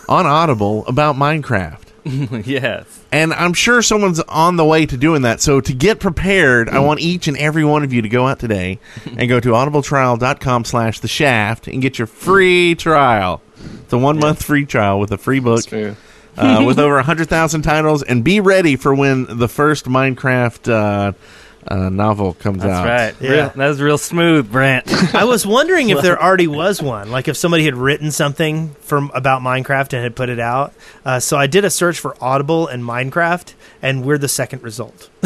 on Audible about Minecraft. [laughs] yes. And I'm sure someone's on the way to doing that. So to get prepared, I want each and every one of you to go out today [laughs] and go to audibletrial.com slash the shaft and get your free trial. It's a one month free trial with a free book uh, with [laughs] over 100,000 titles. And be ready for when the first Minecraft uh, uh, novel comes That's out. That's right. Yeah. Real, that was real smooth, Brent. [laughs] I was wondering if there [laughs] already was one, like if somebody had written something from about Minecraft and had put it out. Uh, so I did a search for Audible and Minecraft, and we're the second result. [laughs]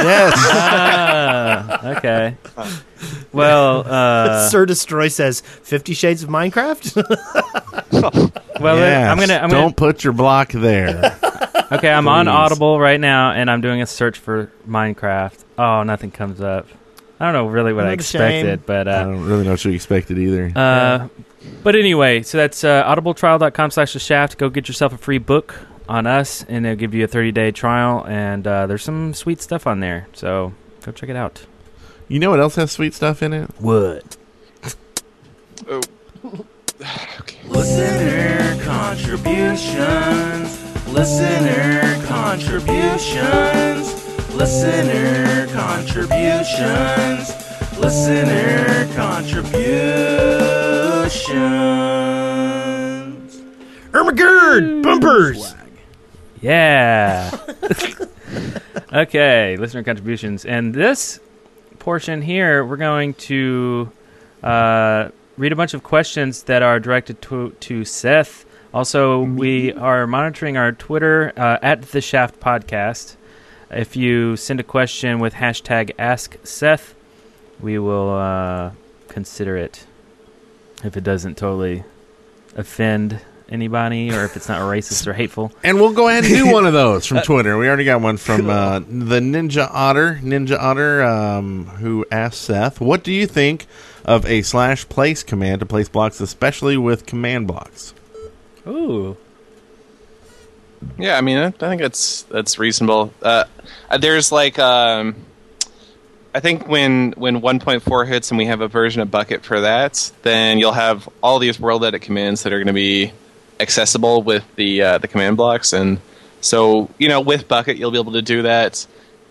Yes. ah, okay. Well, uh, Sir Destroy says Fifty Shades of Minecraft. well, Yes. I'm gonna. I'm Don't gonna. put your block there. Okay, I'm on Audible right now, and I'm doing a search for Minecraft. Oh, nothing comes up. I don't know really what I What shame. expected, but I uh, don't really know what you expected either. Uh, But anyway, so that's uh, audibletrial.com slash the shaft. Go get yourself a free book on us, and they'll give you a 30 day trial. And uh, there's some sweet stuff on there. So go check it out. you know what else has sweet stuff in it? What? oh [sighs] Listener contributions. Listener contributions. Listener contributions. Listener contributions. Ermagerd bumpers. Yeah. [laughs] okay, listener contributions. And this portion here, we're going to uh, read a bunch of questions that are directed to, to Seth. Also, we are monitoring our Twitter uh, at the Shaft Podcast. If you send a question with hashtag Ask Seth, we will uh, consider it. If it doesn't totally offend anybody, or if it's not racist or hateful. [laughs] And we'll go ahead and do one of those from [laughs] Twitter. We already got one from uh, the Ninja Otter. Ninja Otter, um, who asked Seth, "What do you think of a slash place command to place blocks, especially with command blocks?" Ooh. Yeah, I mean, I think that's that's reasonable. Uh, there's like, um, I think when when 1.4 hits and we have a version of Bukkit for that, then you'll have all these world edit commands that are going to be accessible with the uh, the command blocks, and so you know, with Bukkit, you'll be able to do that.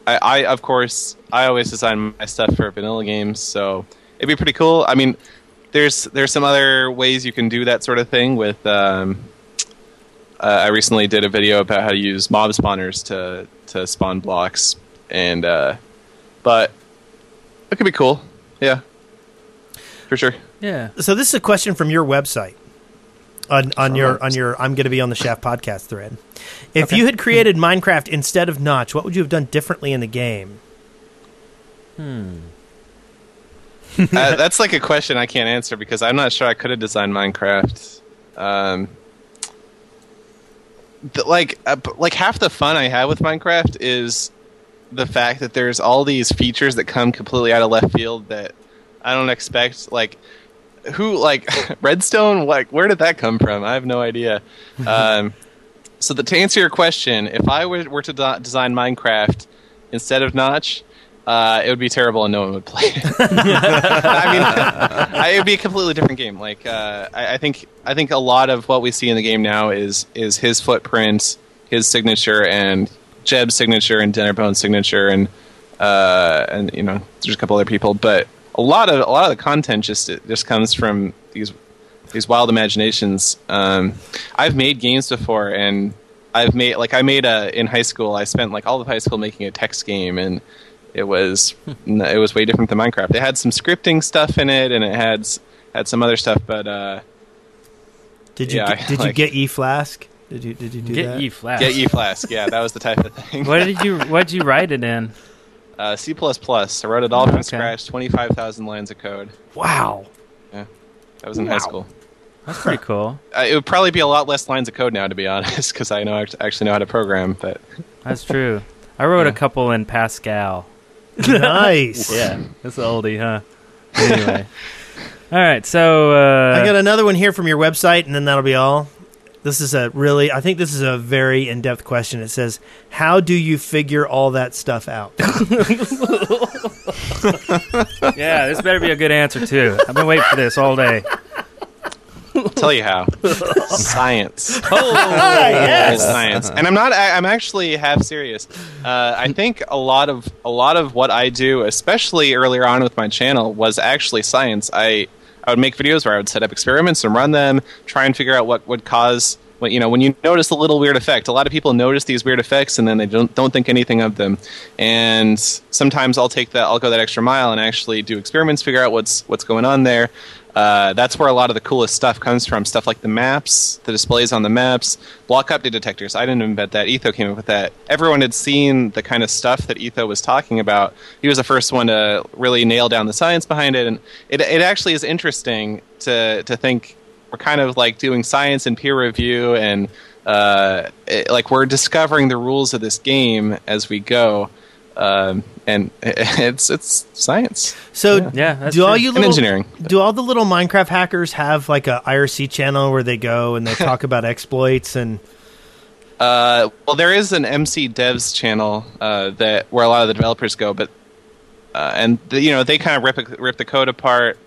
I, I of course, I always design my stuff for vanilla games, so it'd be pretty cool. I mean, there's there's some other ways you can do that sort of thing with. Um, I recently did a video about how to use mob spawners to to spawn blocks, and uh, but it could be cool. Yeah, for sure. Yeah. So this is a question from your website on, on your on your I'm going to be on the Shaft podcast thread. If you had created Minecraft instead of Notch, what would you have done differently in the game? uh, that's like a question I can't answer because I'm not sure I could have designed Minecraft. Um, the, like, uh, like half the fun I have with Minecraft is the fact that there's all these features that come completely out of left field that I don't expect. Like, who like [laughs] Redstone? Like, where did that come from? I have no idea. [laughs] um, so, the, to answer your question, if I were, were to de- design Minecraft instead of Notch, uh, it would be terrible and no one would play it. [laughs] I mean, I, it would be a completely different game. Like, uh, I, I think I think a lot of what we see in the game now is is his footprint, his signature, and Jeb's signature, and Dinnerbone's signature, and uh, and you know, there's a couple other people, but a lot of a lot of the content just just comes from these these wild imaginations. Um, I've made games before, and I've made like I made a in high school. I spent like all of high school making a text game, and it was it was way different than Minecraft. It had some scripting stuff in it, and it had had some other stuff, but uh, Did you Yeah, get, did you get E Flask? Did you did you do Get that? E flash. get E Flask. Yeah, that was the type of thing. What did you What did you write it in? Uh, C plus plus. I wrote it all from Okay. scratch. Twenty five thousand lines of code. Wow. Yeah, That was in high school. That's pretty cool. [laughs] Uh, it would probably be a lot less lines of code now, to be [laughs] honest, because I know act- actually know how to program. But That's true. I wrote a couple in Pascal. Nice. Yeah, that's an oldie, huh? Anyway. [laughs] all right, so uh, I got another one here from your website, and then that'll be all. This is a really, I think this is a very in depth question. It says, How do you figure all that stuff out? [laughs] yeah, this better be a good answer too. I've been waiting for this all day. Tell you how. science. [laughs] Oh, It's science, and I'm not. I, I'm actually half serious. Uh, I think a lot of a lot of what I do, especially earlier on with my channel, was actually science. I I would make videos where I would set up experiments and run them, try and figure out what would cause. What, you know, when you notice a little weird effect, a lot of people notice these weird effects and then they don't don't think anything of them. And sometimes I'll take that, I'll go that extra mile and actually do experiments, figure out what's what's going on there. Uh, that's where a lot of the coolest stuff comes from. Stuff like the maps, the displays on the maps, block update detectors. I didn't invent that. Etho came up with that. Everyone had seen the kind of stuff that Etho was talking about. He was the first one to really nail down the science behind it, and it, it actually is interesting to to think we're kind of like doing science and peer review, and uh, it, like we're discovering the rules of this game as we go. Um, and [laughs] it's it's science So, Yeah, that's do all true. you little engineering. do all the little Minecraft hackers have like a IRC channel where they go and they [laughs] talk about exploits and Uh, well, there is an MC Devs channel uh, that where a lot of the developers go, but uh, and the, you know they kind of rip rip the code apart.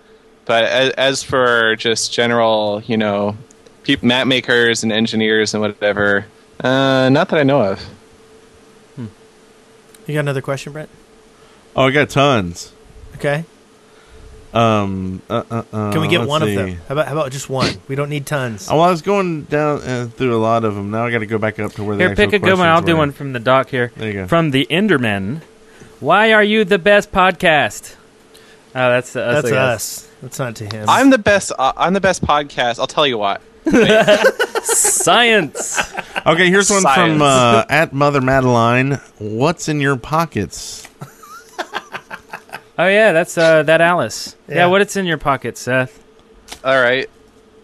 But as, as for just general, you know, peop map makers and engineers and whatever, uh, not that I know of. You got another question, Brett? Oh, I got tons. Okay. Um, uh, uh, uh, Can we get one see. of them? How about how about just one? We don't need tons. Oh, well, I was going down uh, through a lot of them. Now I got to go back up to where the Here, actual pick a good one. I'll questions do one from the doc here. There you go. From the Enderman. Why are you the best podcast? Oh, that's that's, That's us. That's not to him. I'm the best. Uh, I'm the best podcast. I'll tell you what. Science. Okay, here's one Science. from uh, at Mother Madeline. What's in your pockets? Oh yeah, that's uh, that Alice. Yeah. Yeah. what it's in your pocket, Seth? All right.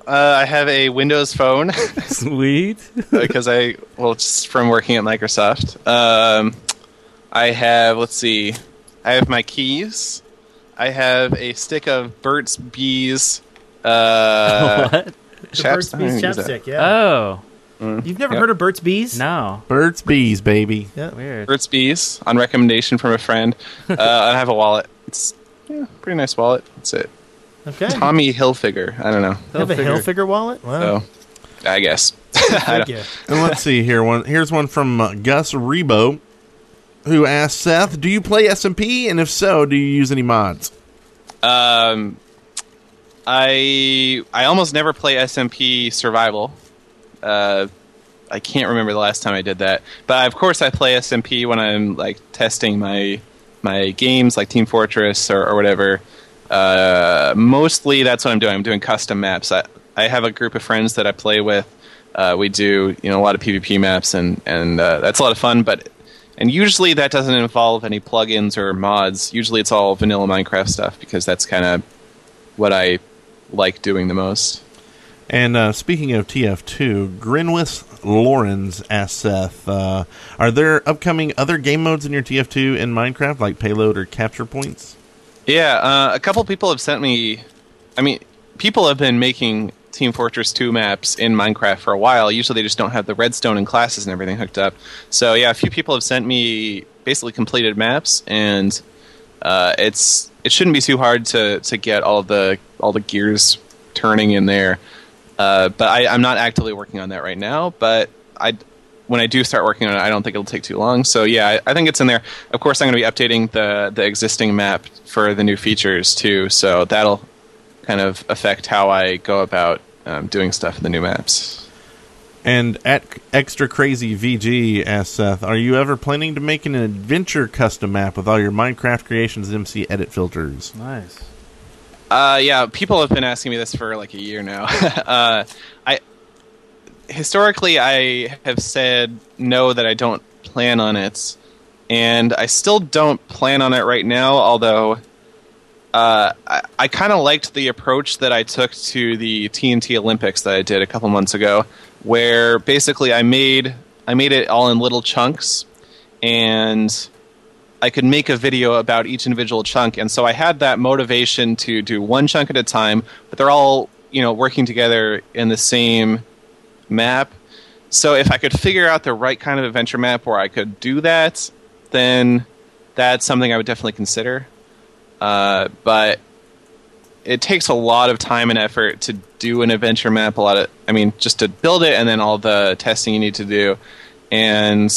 Uh, I have a Windows phone. [laughs] Sweet. because I well just from working at Microsoft. Um, I have let's see, I have my keys. I have a stick of Burt's Bees. Uh, [laughs] what? The chaps- Burt's Bees use that. chapstick. Yeah. Oh, You've never Yep. heard of Burt's Bees? no. Burt's Bees, baby. Yeah. Weird. Burt's Bees on recommendation from a friend. [laughs] Uh, I have a wallet. It's yeah, pretty nice wallet. That's it. Okay. Tommy Hilfiger. I don't know. You have a Hilfiger. Hilfiger wallet? Wow. So I guess. [laughs] I Thank don't- you. And let's see here. One here's one from uh, Gus Rebo, who asked Seth, "Do you play SMP? And if so, do you use any mods?" Um, I I almost never play SMP Survival. Uh, I can't remember the last time I did that, but of course I play SMP when I'm like testing my my games like Team Fortress or, or whatever. Uh, mostly that's what I'm doing. I'm doing custom maps. I I have a group of friends that I play with. Uh, we do you know a lot of PvP maps and and uh, that's a lot of fun. But and usually that doesn't involve any plugins or mods. Usually it's all vanilla Minecraft stuff because that's kind of what I like doing the most. And uh, speaking of TF2, Grinwith Lawrence asks Seth, uh, are there upcoming other game modes in your TF2 in Minecraft, like payload or capture points? Yeah, uh, a couple people have sent me. I mean, people have been making Team Fortress 2 maps in Minecraft for a while. Usually they just don't have the redstone and classes and everything hooked up. So, yeah, a few people have sent me basically completed maps, and uh, it's it shouldn't be too hard to, to get all the all the gears turning in there. Uh, but I, I'm not actively working on that right now. But I, when I do start working on it, I don't think it'll take too long. So yeah, I, I think it's in there. Of course, I'm going to be updating the the existing map for the new features too. So that'll kind of affect how I go about um, doing stuff in the new maps. And at Extra Crazy VG asks Seth, are you ever planning to make an adventure custom map with all your Minecraft Creations MC edit filters? Nice. Uh, yeah, people have been asking me this for like a year now. [laughs] uh, I historically I have said no that I don't plan on it, and I still don't plan on it right now. Although uh, I, I kind of liked the approach that I took to the TNT Olympics that I did a couple months ago, where basically I made I made it all in little chunks, and I could make a video about each individual chunk, and so I had that motivation to do one chunk at a time, but they're all you know working together in the same map. So if I could figure out the right kind of adventure map where I could do that, then that's something I would definitely consider. Uh, but it takes a lot of time and effort to do an adventure map. A lot of, I mean, just to build it and then all the testing you need to do. And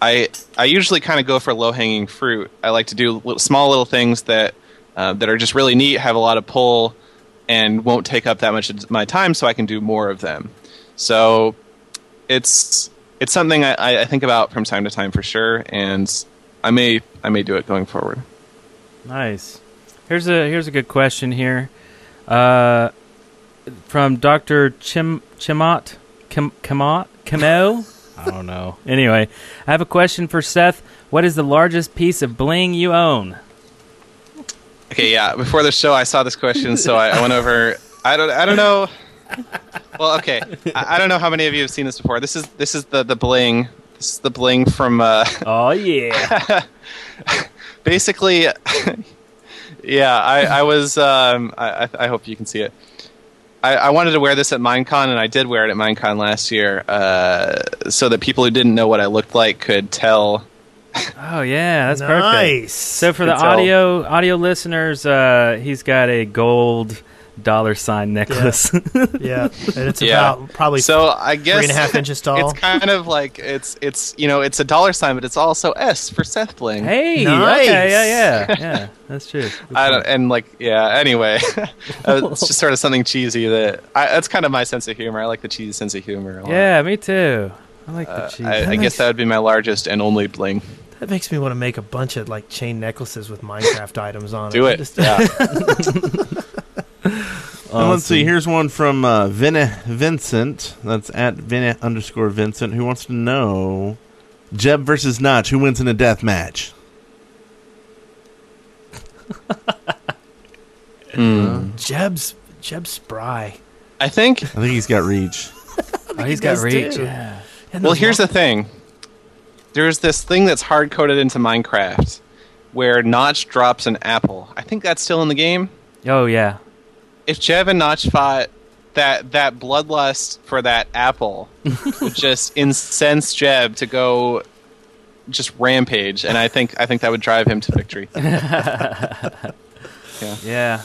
I I usually kind of go for low hanging fruit. I like to do little, small little things that uh, that are just really neat, have a lot of pull, and won't take up that much of my time, so I can do more of them. So it's it's something I, I think about from time to time for sure, and I may I may do it going forward. Nice. Here's a here's a good question here, uh, from Doctor Chim Chimot Kim Kimot Kimo. I don't know. [laughs] Anyway, I have a question for Seth. What is the largest piece of bling you own? Okay, yeah. Before the show, I saw this question, so I, I went over. I don't. I don't know. Well, okay. I, I don't know how many of you have seen this before. This is this is the the bling. This is the bling from. Uh, Oh yeah. [laughs] basically, [laughs] yeah. I, I was. Um, I, I- I hope you can see it. I, I wanted to wear this at Minecon, and I did wear it at Minecon last year, uh, so that people who didn't know what I looked like could tell. Oh yeah, that's perfect. So for the tell. audio audio listeners, uh, he's got a gold dollar sign necklace. yeah, and it's [laughs] Yeah. about probably So I guess three and a half inches tall. It's kind of like it's it's you know it's a dollar sign, but it's also S for Seth Bling. hey, Nice. okay, yeah, yeah, yeah. [laughs] That's true. I don't, and like yeah. Anyway, [laughs] uh, it's just sort of something cheesy that I, that's kind of my sense of humor. I like the cheesy sense of humor. A lot. Yeah, me too. I like the Uh, cheese. I, I makes- guess that would be my largest and only bling. that makes me want to make a bunch of like chain necklaces with Minecraft items on Do it. it. Just- Yeah. [laughs] And let's see. Here's one from uh, Vinny Vincent. That's at Vinny underscore Vincent, who wants to know Jeb versus Notch. Who wins in a death match? [laughs] Jeb's Jeb's spry. I think. I think he's got reach. [laughs] oh, he's he got reach. Yeah. Well, here's lo- the thing. There's this thing that's hard coded into Minecraft, where Notch drops an apple. I think that's still in the game. Oh yeah. If Jeb and Notch fought, that that bloodlust for that apple [laughs] would just incense Jeb to go just rampage, and I think I think that would drive him to victory. [laughs] Yeah,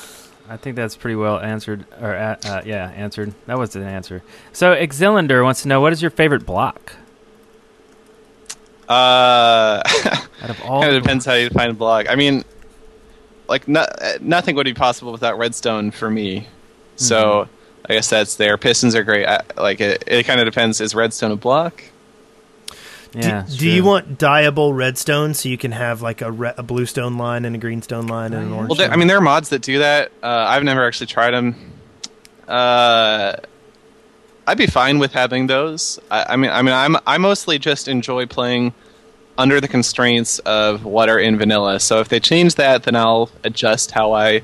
I think that's pretty well answered. Or uh, uh, yeah, answered. That was an answer. So Exilander wants to know what is your favorite block Uh, [laughs] out of all. kind of depends how you define a blog. I mean, like no, uh, nothing would be possible without redstone for me. So I guess that's there. Pistons are great. I, like it, it kind of depends. Is redstone a block? Yeah. do, do you want dyeable redstone so you can have like a, re- a blue stone line and a green stone line and an orange? Well, there, I mean, there are mods that do that. Uh, I've never actually tried them. Uh, I'd be fine with having those. I, I mean, I mean, I'm I mostly just enjoy playing under the constraints of what are in vanilla. So if they change that, then I'll adjust how I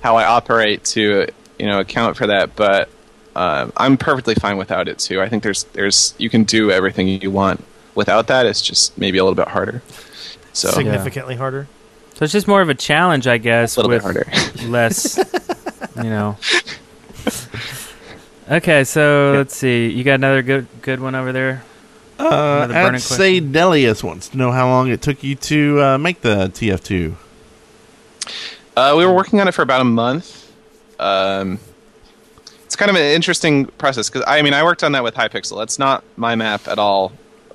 how I operate to you know account for that. But uh, I'm perfectly fine without it too. I think there's there's you can do everything you want without that. It's just maybe a little bit harder. So Significantly harder. So it's just more of a challenge, I guess, a little with bit harder. [laughs] less, you know. [laughs] Okay, so let's see. You got another good good one over there. Uh, Another at say Delius wants to know how long it took you to uh, make the TF2. Uh, we were working on it for about a month. Um, it's kind of an interesting process because I mean I worked on that with Hypixel. It's not my map at all.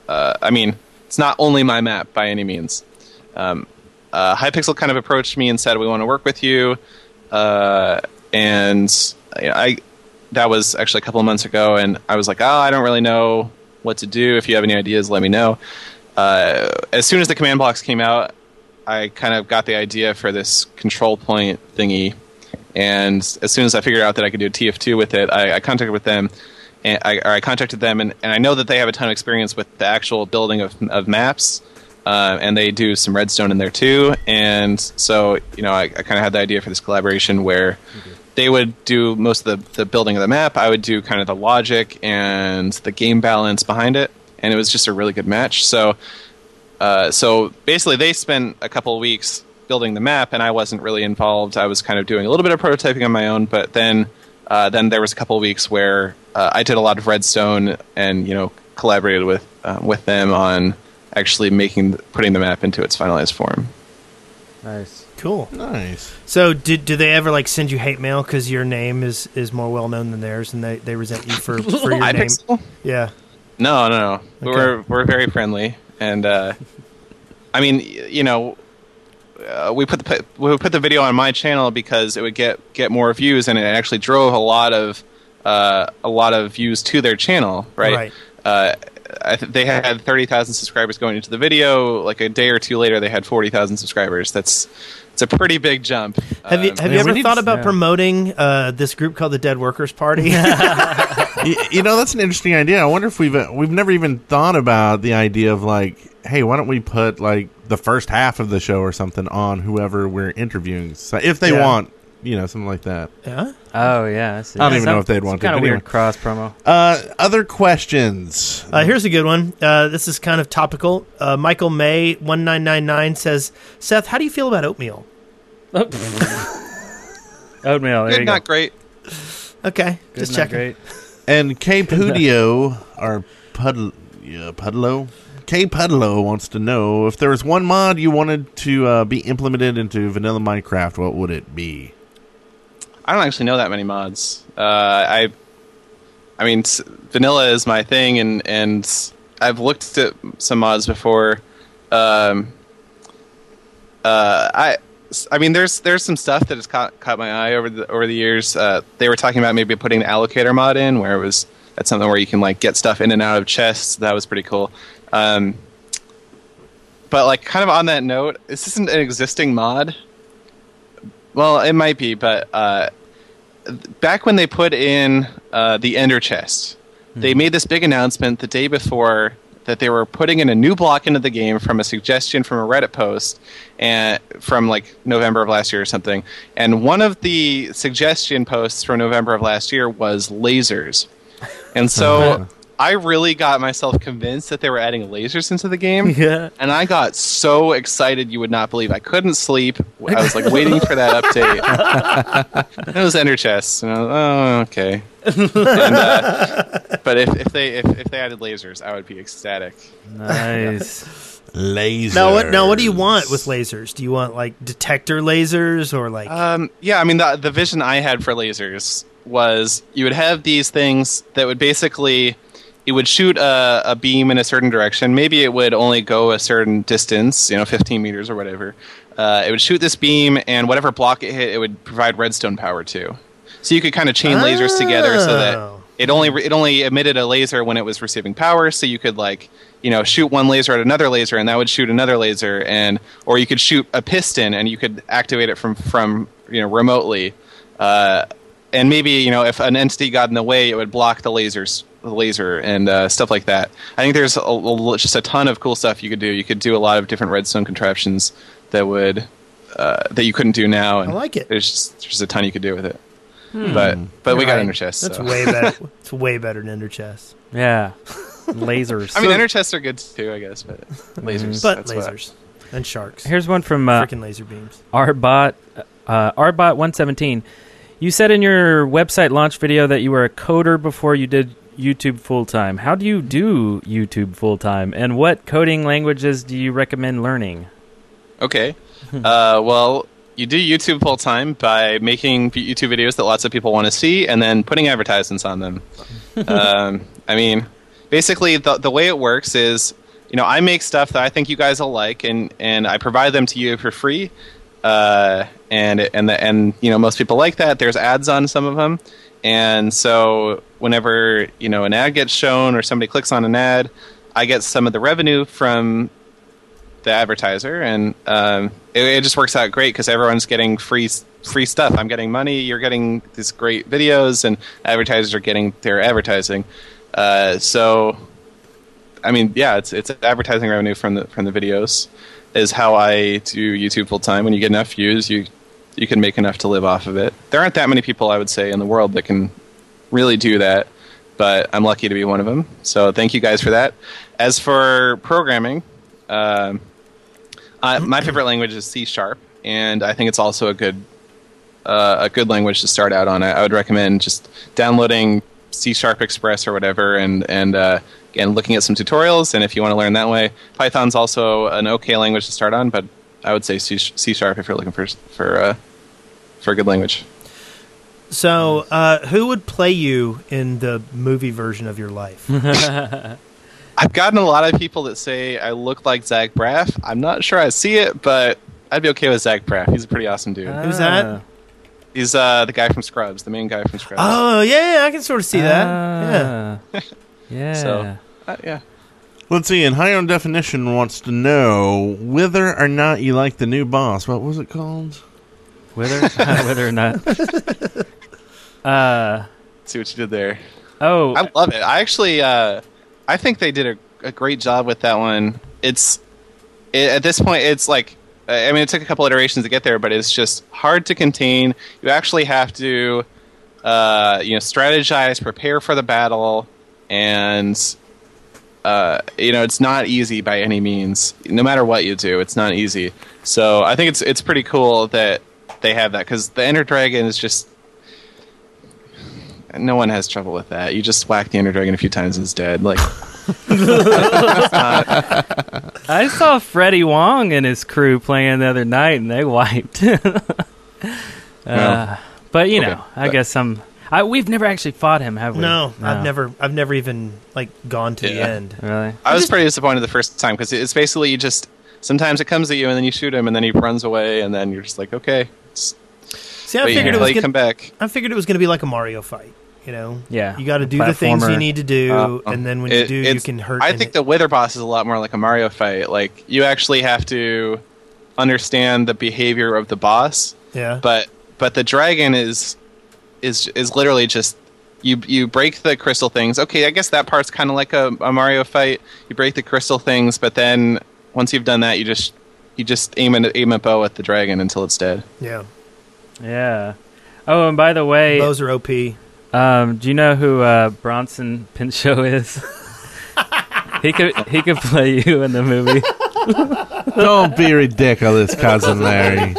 Uh, I mean, it's not only my map by any means. Um, uh, Hypixel kind of approached me and said, "We want to work with you," uh, and you know, I that was actually a couple of months ago, and I was like, "Oh, I don't really know what to do. If you have any ideas, let me know." Uh, as soon as the command blocks came out, I kind of got the idea for this control point thingy, and as soon as I figured out that I could do a TF2 with it, I, I contacted with them, and I, I contacted them, and, and I know that they have a ton of experience with the actual building of, of maps, uh, and they do some redstone in there too, and so you know I, I kind of had the idea for this collaboration where they would do most of the, the building of the map, I would do kind of the logic and the game balance behind it, and it was just a really good match. So uh, so basically, they spent a couple of weeks building the map, and I wasn't really involved. I was kind of doing a little bit of prototyping on my own, but then uh, then there was a couple of weeks where uh, I did a lot of redstone, and you know collaborated with uh, with them on actually making putting the map into its finalized form. Nice. Cool. Nice. So, did do they ever like send you hate mail because your name is is more well known than theirs, and they, they resent you for [laughs] for your name? Hypixel? Yeah. No, no, no. Okay. We're we're very friendly, and uh, I mean, you know, uh, we put the we put the video on my channel because it would get get more views, and it actually drove a lot of uh, a lot of views to their channel, right? Right. Uh, I th- they had thirty thousand subscribers going into the video. Like a day or two later, they had forty thousand subscribers. That's it's a pretty big jump. Have you Um, have yeah, you we ever thought to- about yeah. promoting uh, this group called the Dead Workers Party? [laughs] [laughs] you, you know that's an interesting idea. I wonder if we've uh, we've never even thought about the idea of like, hey, why don't we put like the first half of the show or something on whoever we're interviewing, so if they Yeah. want, you know, something like that. yeah. Oh yeah. I, see. I don't even know if they'd want to, Kind of but weird anyway. cross promo. Uh, other questions? Uh, here's a good one. Uh, this is kind of topical. Uh, Michael May one nine nine nine says, "Seth, how do you feel about oatmeal?" [laughs] Oatmeal. There good, you go. not great. Okay, Good, just not checking. Great. And K Pudio or Pud yeah, Pudlo. K Pudlo wants to know if there was one mod you wanted to uh, be implemented into vanilla Minecraft, what would it be? I don't actually know that many mods. Uh, I, I mean, vanilla is my thing, and and I've looked at some mods before. Um, uh, I, I mean, there's there's some stuff that has caught caught my eye over the over the years. Uh, they were talking about maybe putting an allocator mod in, where it was that's something where you can like get stuff in and out of chests. That was pretty cool. Um, but like, kind of on that note, this isn't an existing mod. Well, it might be, but uh, back when they put in uh, the Ender Chest, they made this big announcement the day before that they were putting in a new block into the game from a suggestion from a Reddit post and from like November of last year or something. And one of the suggestion posts from November of last year was lasers. And so [laughs] I really got myself convinced that they were adding lasers into the game. [laughs] Yeah. And I got so excited you would not believe. I couldn't sleep. I was like waiting for that update. [laughs] it was Ender Chest. And I was, oh, okay. And, uh, but if, if they if, if they added lasers, I would be ecstatic. Nice. [laughs] Lasers. Now what? Now what do you want with lasers? Do you want like detector lasers or like? Um, yeah, I mean the the vision I had for lasers was you would have these things that would basically it would shoot a, a beam in a certain direction. Maybe it would only go a certain distance, you know, 15 meters or whatever. Uh, it would shoot this beam, and whatever block it hit, it would provide redstone power to. So you could kind of chain lasers together so that Oh. it only it only emitted a laser when it was receiving power. So you could like you know shoot one laser at another laser, and that would shoot another laser, and or you could shoot a piston, and you could activate it from from you know remotely. Uh, and maybe you know if an entity got in the way, it would block the lasers laser and uh, stuff like that. I think there's a, a- just a ton of cool stuff you could do. You could do a lot of different redstone contraptions that would uh, that you couldn't do now. And I like it. There's just, there's a ton you could do with it. But but we got Right. Ender chests. That's so. way better. [laughs] It's way better than Ender Chests. Yeah. [laughs] Lasers. I mean, Ender chests are good too, I guess. But [laughs] lasers. But that's what- lasers and sharks. Here's one from uh, Freaking laser beams. Arbot uh, Arbot117. You said in your website launch video that you were a coder before you did YouTube full time. How do you do YouTube full time? And what coding languages do you recommend learning? Okay. uh, well, you do YouTube full time by making YouTube videos that lots of people want to see, and then putting advertisements on them. [laughs] um, I mean, basically, the the way it works is, you know, I make stuff that I think you guys will like, and and I provide them to you for free. Uh, and and the, and you know, most people like that. There's ads on some of them, and so whenever you know an ad gets shown or somebody clicks on an ad, I get some of the revenue from the advertiser, and um, it, it just works out great because everyone's getting free free stuff. I'm getting money. You're getting these great videos, and advertisers are getting their advertising. Uh, so, I mean, yeah, it's it's advertising revenue from the from the videos is how I do YouTube full time. When you get enough views, you you can make enough to live off of it. There aren't that many people, I would say, in the world that can really do that, but I'm lucky to be one of them. So thank you guys for that. As for programming. Uh, my favorite language is C sharp, and I think it's also a good uh, a good language to start out on. I, I would recommend just downloading C sharp Express or whatever, and and uh, and looking at some tutorials. And if you want to learn that way, Python's also an okay language to start on, but I would say C, C sharp if you're looking for for uh, for a good language. So, uh, who would play you in the movie version of your life? [laughs] I've gotten a lot of people that say I look like Zach Braff. I'm not sure I see it, but I'd be okay with Zach Braff. He's a pretty awesome dude. Who's that? Ah. He's uh, the guy from Scrubs, the main guy from Scrubs. Oh, yeah, yeah, I can sort of see that. Yeah. Ah. [laughs] yeah. So- Uh, yeah. Let's see. And High on Definition wants to know whether or not you like the new boss. What was it called? whether [laughs] whether or not. Uh See what you did there. oh. I love it. I actually, uh, I think they did a, a great job with that one. It's it, at this point, it's like, I mean, it took a couple iterations to get there, but it's just hard to contain. You actually have to, uh, you know, strategize, prepare for the battle, and uh, you know, it's not easy by any means. No matter what you do, it's not easy. So I think it's it's pretty cool that they have that because the Ender Dragon is just no one has trouble with that. You just whack the Ender Dragon a few times and it's dead. Like [laughs] I saw Freddie Wong and his crew playing the other night, and they wiped. [laughs] uh, but you know, okay, I but- guess some. I, we've never actually fought him, have we? No, I've never, I've never even like gone to the end. Really? I was pretty disappointed the first time because it's basically you just sometimes it comes at you and then you shoot him and then he runs away and then you're just like okay, See, I wait figured here it was gonna, come back. I figured it was going to be like a Mario fight. You know, Yeah. you got to do the things you need to do, Uh, and then when you do, you can hurt. I think it. the Wither boss is a lot more like a Mario fight. Like you actually have to understand the behavior of the boss, yeah, but but the dragon is is is literally just you you break the crystal things. Okay, I guess that part's kind of like a, a Mario fight. You break the crystal things, but then once you've done that, you just you just aim and aim a bow at the dragon until it's dead. yeah, Yeah. Oh, and by the way, those are OP. um, do you know who uh, Bronson Pinchot is? he could he could play you in the movie. [laughs] Don't be ridiculous, cousin Larry.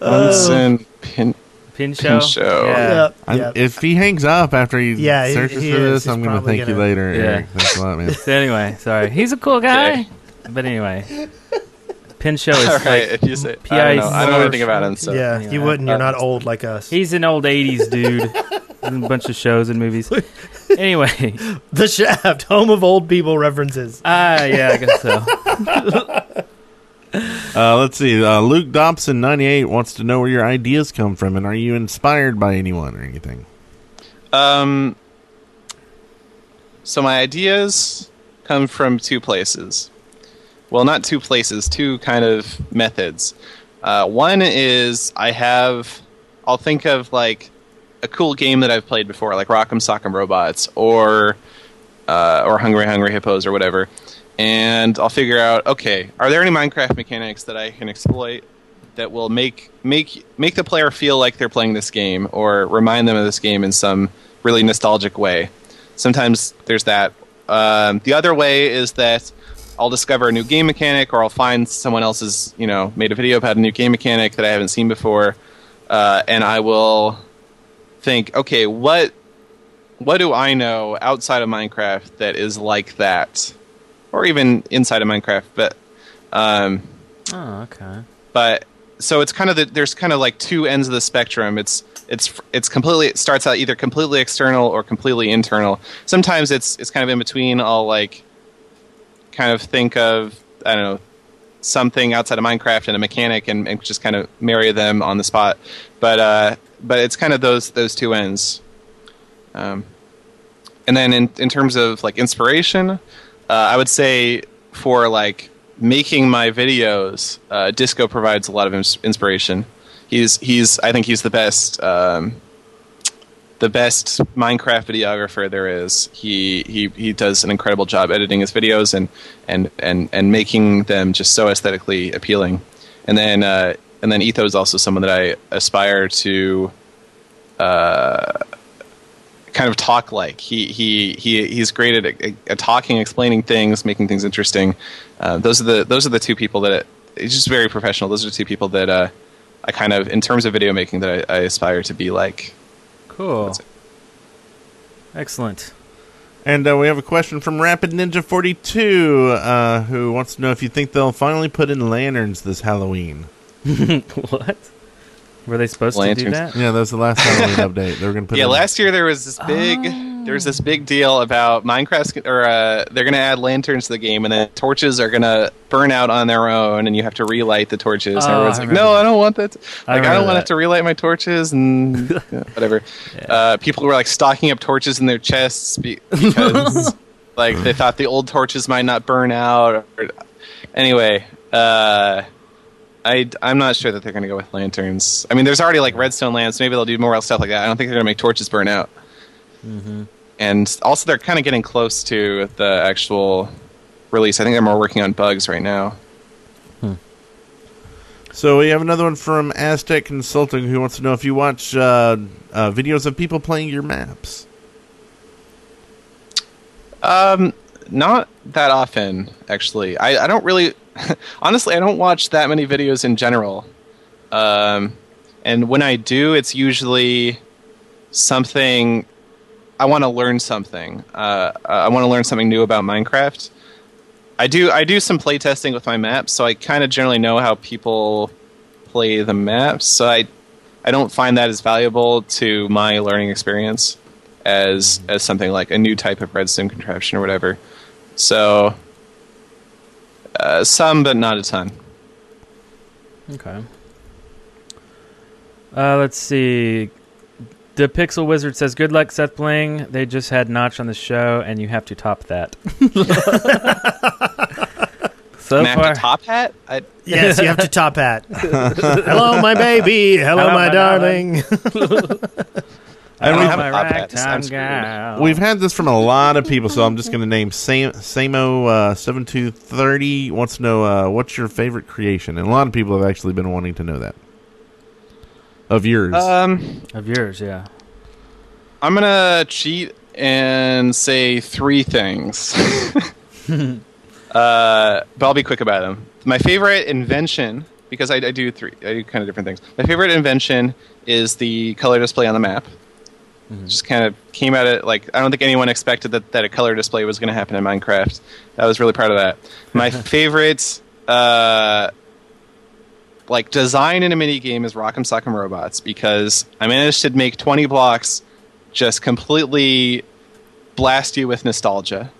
Bunsen pin. Pinchot. Pinchot. Yeah. Yep, I'm- yep. If he hangs up after he Yeah, he- searches he for is. this, He's I'm going to probably thank you gonna- later, Yeah. Eric. Thanks a lot, man. [laughs] So anyway, sorry. He's a cool guy. Okay. But anyway, Pinchot is [laughs] All right, like if you say, I don't know, I don't know anything about him. So yeah, anyway, you wouldn't. You're uh, not old like us. he's an old '80s [laughs] dude. in a bunch of shows and movies. [laughs] Anyway, the Shaft, home of old people references. ah, yeah, I guess so. Uh, let's see. Uh, Luke Dobson, 98, wants to know where your ideas come from and are you inspired by anyone or anything? Um, so my ideas come from two places. Well, not two places, two kind of methods. Uh, one is I have, I'll think of like a cool game that I've played before, like Rock'em Sock'em Robots or uh, or Hungry Hungry Hippos or whatever, and I'll figure out okay, are there any Minecraft mechanics that I can exploit that will make make make the player feel like they're playing this game or remind them of this game in some really nostalgic way. Sometimes there's that. Um, the other way is that I'll discover a new game mechanic, or I'll find someone else's, you know, made a video about a new game mechanic that I haven't seen before, uh, and I will think, okay, what what do I know outside of Minecraft that is like that, or even inside of Minecraft? But um, Oh, okay. but so it's kind of the, there's kind of like two ends of the spectrum. It's it's it's completely it starts out either completely external or completely internal. Sometimes it's it's kind of in between. I'll like kind of think of I don't know something outside of Minecraft and a mechanic and, and just kind of marry them on the spot. But uh, but it's kind of those those two ends. Um, and then in in terms of like inspiration, uh, I would say for like making my videos, uh, Disco provides a lot of ins- inspiration. He's he's I think he's the best um, the best Minecraft videographer there is. He he he does an incredible job editing his videos and and and and making them just so aesthetically appealing. And then uh, and then Etho is also someone that I aspire to uh, kind of talk like. He he he he's great at, at talking, explaining things, making things interesting. Uh, those are the those are the two people that it's just very professional. Those are the two people that uh, I kind of in terms of video making that I, I aspire to be like. Cool. That's it. Excellent. And uh, we have a question from Rapid Ninja 42, uh, who wants to know if you think they'll finally put in lanterns this Halloween. [laughs] what? Were they supposed to do that? Yeah, that was the last Halloween [laughs] update. They were going to put yeah, in last year there was this big there was this big deal about Minecraft or uh, they're going to add lanterns to the game and then torches are going to burn out on their own and you have to relight the torches. and Oh, everyone's I like, "No, that. I don't want that. I Like I, don't want to have to relight my torches and yeah, [laughs] whatever." Uh, people were like stocking up torches in their chests be- because [laughs] like they thought the old torches might not burn out. Or, anyway, uh, I, I'm not sure that they're going to go with lanterns. I mean, there's already like redstone lamps. Maybe they'll do more stuff like that. I don't think they're going to make torches burn out. And also, they're kind of getting close to the actual release. I think they're more working on bugs right now. So we have another one from Aztec Consulting who wants to know if you watch uh, uh, videos of people playing your maps. Um, not that often, actually. I, I don't really, [laughs] honestly, I don't watch that many videos in general. Um, and when I do, it's usually something I want to learn something. Uh, I want to learn something new about Minecraft. I do I do some playtesting with my maps, so I kind of generally know how people play the maps. So I I don't find that as valuable to my learning experience as as something like a new type of redstone contraption or whatever. So uh, some, but not a ton. Okay. Uh, let's see. The Pixel Wizard says, "Good luck, Seth Bling. They just had Notch on the show, and you have to top that." [laughs] so Can I have far, to top hat? I, Yes, you have to top hat. [laughs] Hello, my baby. Hello, Hello, my my darling. And [laughs] don't we have a my top hat. ragtime I'm screwed. gal. We've had this from a lot of people, so I'm just going to name Sam, Samo uh, seven two thirty wants to know uh, what's your favorite creation, and a lot of people have actually been wanting to know that of yours. um, of yours, yeah. I'm gonna cheat and say three things. [laughs] uh, but I'll be quick about them. My favorite invention, because I, I do three, I do kind of different things. My favorite invention is the color display on the map. Just kind of came at it like I don't think anyone expected that, that a color display was going to happen in Minecraft. I was really proud of that. My [laughs] favorite, uh, like design in a mini game is Rock'em Sock'em Robots because I managed to make 20 blocks just completely blast you with nostalgia.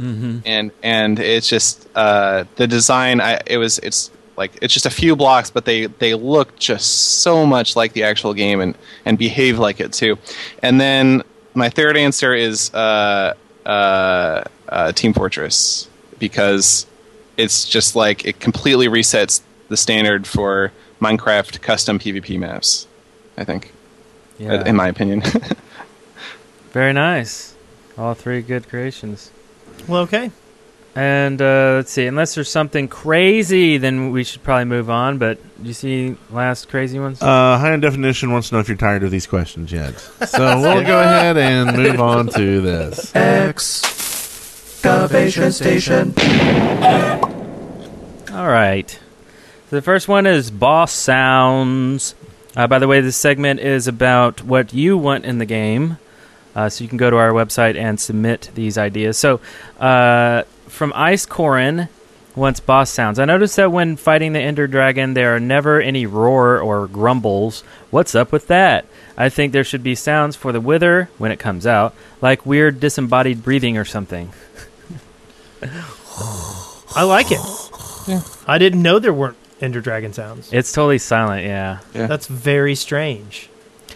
Mm-hmm. And and it's just uh, the design. I it was it's like it's just a few blocks, but they they look just so much like the actual game and and behave like it too. And then my third answer is uh, uh, uh, Team Fortress because it's just like it completely resets the standard for Minecraft custom PvP maps. I think. Yeah. in my opinion. [laughs] Very nice. All three good creations. Well, okay. And uh, let's see. Unless there's something crazy, then we should probably move on. But do you see last crazy ones? Uh, High Definition wants to know if you're tired of these questions yet. [laughs] So we'll go ahead and move on to this. Excavation station. All right. So the first one is boss sounds. Uh, by the way, this segment is about what you want in the game. Uh, so you can go to our website and submit these ideas. So uh, from Ice Corin wants boss sounds. I noticed that when fighting the Ender Dragon, there are never any roar or grumbles. What's up with that? I think there should be sounds for the Wither when it comes out, like weird disembodied breathing or something. [laughs] I like it. I didn't know there weren't Ender Dragon sounds. It's totally silent, yeah. Yeah. That's very strange.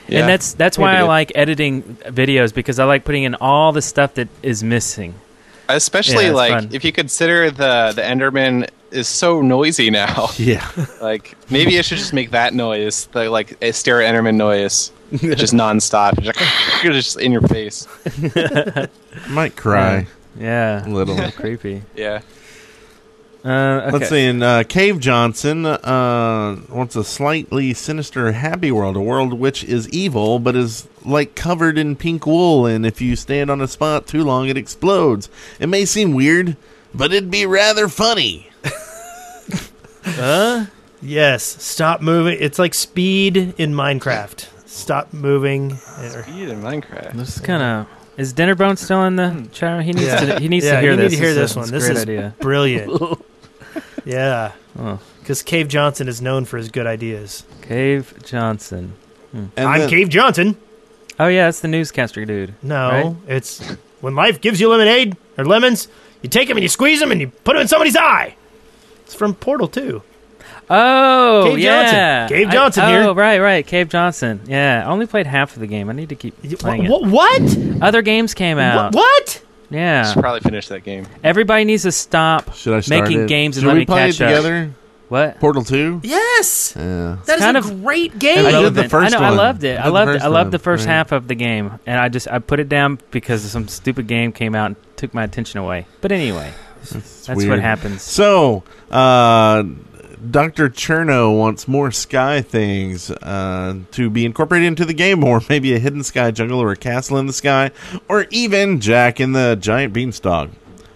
Yeah. And that's that's Maybe why I it- like editing videos because I like putting in all the stuff that is missing. Especially Yeah, like fun. if you consider the the Enderman is so noisy now. [laughs] Yeah. [laughs] like maybe I should just make that noise, the like a stare at Enderman noise, It's [laughs] just nonstop, just, like, just in your face. Might cry Yeah, a little. creepy. Yeah. Uh, okay. Let's see. And uh, Cave Johnson uh, wants a slightly sinister happy world, a world which is evil but is like covered in pink wool, and if you stand on a spot too long, it explodes. It may seem weird, but it'd be rather funny. [laughs] Huh? Yes, stop moving. It's like speed in Minecraft. Stop moving. Speed in Minecraft. This is kind of. Is Dinnerbone still in the chat? He needs Yeah. to. He needs Yeah, to hear you need this. to hear This this one. This is idea. brilliant. [laughs] yeah, Oh. because Cave Johnson is known for his good ideas. Cave Johnson. Hmm. And I'm then- Cave Johnson. Oh yeah, that's the newscaster dude. No, Right? it's when life gives you lemonade or lemons, you take them and you squeeze them and you put them in somebody's eye. It's from Portal 2. Oh Cave yeah, Johnson. Cave I- Johnson oh, here. Oh, right, right. Cave Johnson. Yeah, I only played half of the game. I need to keep playing it. What? What? Other games came out. What? what? Yeah, Should probably finish that game. everybody needs to stop Should I start making it? games and Should let we me play catch it up. together? What? Portal Two. Yes, Yeah. that is kind a of great game. I did the Relevant. first I know. I one. loved it. I I, did the loved. first I loved one. the first Right. half of the game, and I just I put it down because some stupid game came out and took my attention away. But anyway, It's that's weird. what happens. So, uh, Dr. Cherno wants more sky things uh, to be incorporated into the game, or [laughs] maybe a hidden sky jungle or a castle in the sky, or even Jack in the giant beanstalk.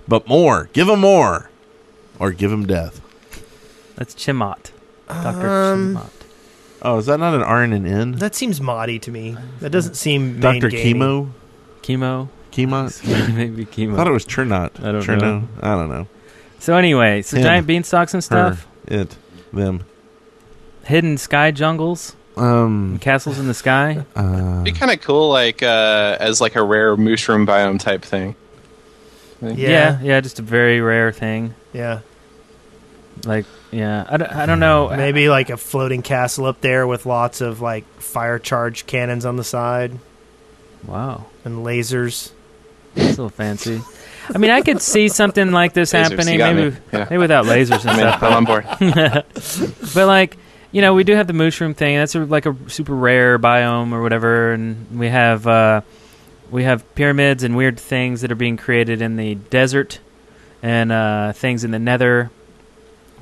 But more. Give him more. Or give him death. That's Chimot, Doctor Um, Chimot. Oh, is that not an R and an N? That seems moddy to me. That doesn't seem main Dr. gamey. Chemo? Chemo, Chemot? [laughs] maybe chemo. I thought it was Chernot. I don't Cherno? know. I don't know. So anyway, so Him. giant beanstalks and stuff, Her. It. Them. hidden sky jungles, Um. castles in the sky. Uh, Be kind of cool, like uh, as like a rare mushroom biome type thing. Yeah. Yeah, yeah, just a very rare thing. yeah. Like, yeah, I don't, I don't know. Maybe like a floating castle up there with lots of like fire charge cannons on the side Wow, and lasers. that's a little fancy. I mean, I could see something like this Lasers, happening, maybe. Yeah. maybe without lasers and I mean, stuff. I'm on board. [laughs] But like, you know, we do have the mushroom thing. That's a, like a super rare biome or whatever, and we have uh, we have pyramids and weird things that are being created in the desert, and uh, things in the Nether.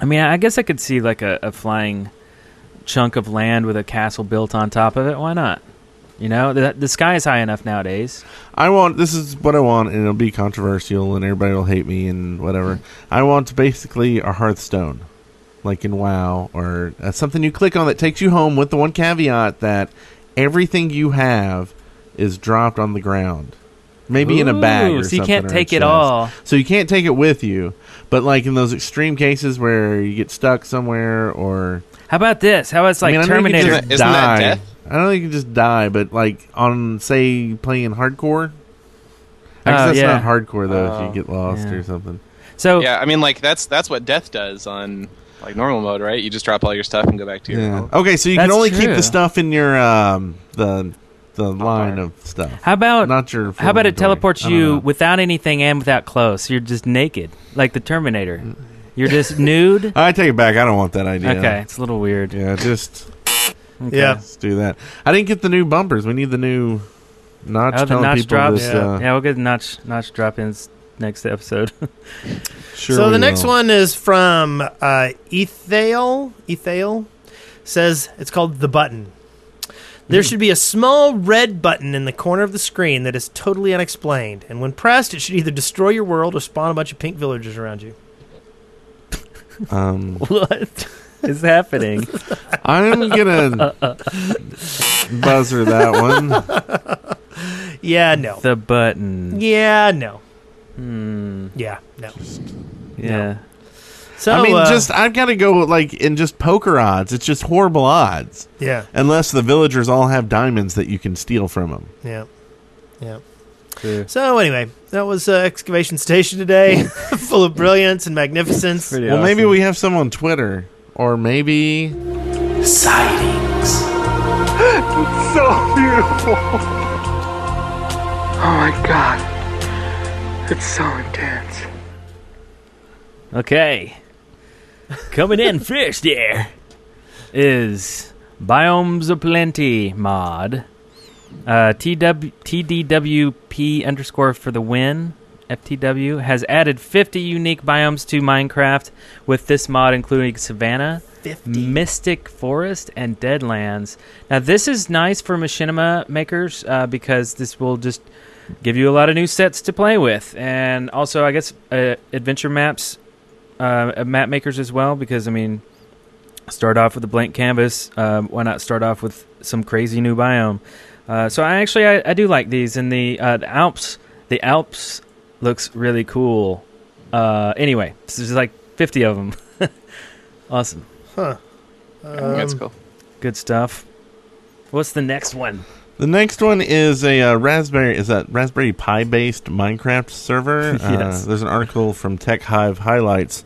I mean, I guess I could see like a, a flying chunk of land with a castle built on top of it. Why not? You know, the, the sky is high enough nowadays. I want this is what I want, and it'll be controversial, and everybody will hate me and whatever. I want basically a Hearthstone, like in WoW, or uh, something you click on that takes you home. With the one caveat that everything you have is dropped on the ground, maybe in a bag. Or so you something, can't take it all. So you can't take it with you. But like in those extreme cases where you get stuck somewhere, or How about this? How about it's like I mean, I know you can Terminator? Isn't that- isn't that die. death? I don't think you can just die, but like on say playing hardcore. I guess Oh, that's yeah. not hardcore though. if Oh. you get lost Yeah. or something. So Yeah, I mean, like that's that's what death does on like normal mode, right? You just drop all your stuff and go back to your Yeah. Okay, so you That's can only keep the stuff in your um the the line of stuff. how about Not your. How about it inventory. teleports you know. without anything and without clothes? You're just naked, like the Terminator. You're just [laughs] nude. I take it back. I don't want that idea. Okay, it's a little weird. Yeah, just Okay. Yeah. Let's do that. I didn't get the new bumpers. We need the new notch. Oh, the notch people drops. this, Yeah. uh, Yeah, we'll get notch notch drop ins next episode. [laughs] sure so we the next one is from uh, Ethael. Ethael says it's called the button. There should be a small red button in the corner of the screen that is totally unexplained, and when pressed, it should either destroy your world or spawn a bunch of pink villagers around you. [laughs] Um, [laughs] what is happening? [laughs] I'm gonna buzzer that one. Yeah, no. the button. Yeah, no. Hmm. Yeah, no. Yeah. So I mean, uh, just I've got to go like in just poker odds. It's just horrible odds, yeah, unless the villagers all have diamonds that you can steal from them. yeah, yeah. True. So anyway, that was uh, excavation station today, [laughs] [laughs] full of brilliance and magnificence. Pretty well, maybe we have some on Twitter, or maybe Sightings. It's [gasps] so beautiful. Oh my god. It's so intense. Okay. Coming in first there is Biomes O' Plenty mod. Uh, TW, TDWP underscore for the win. FTW has added 50 unique biomes to Minecraft with this mod including Savannah, Mystic Forest, and Deadlands. Now, this is nice for machinima makers uh, because this will just give you a lot of new sets to play with. And also, I guess, uh, adventure maps, uh, map makers as well, because, I mean, start off with a blank canvas. Um, why not start off with some crazy new biome? Uh, so I actually I, I do like these, and the uh, the Alps the Alps looks really cool. Uh, anyway, this is like fifty of them. [laughs] awesome, Huh. That's cool. good stuff. What's the next one? The next one is a uh, Raspberry. Is that Raspberry Pi based Minecraft server? [laughs] Yes. Uh, there's an article from Tech Hive Highlights.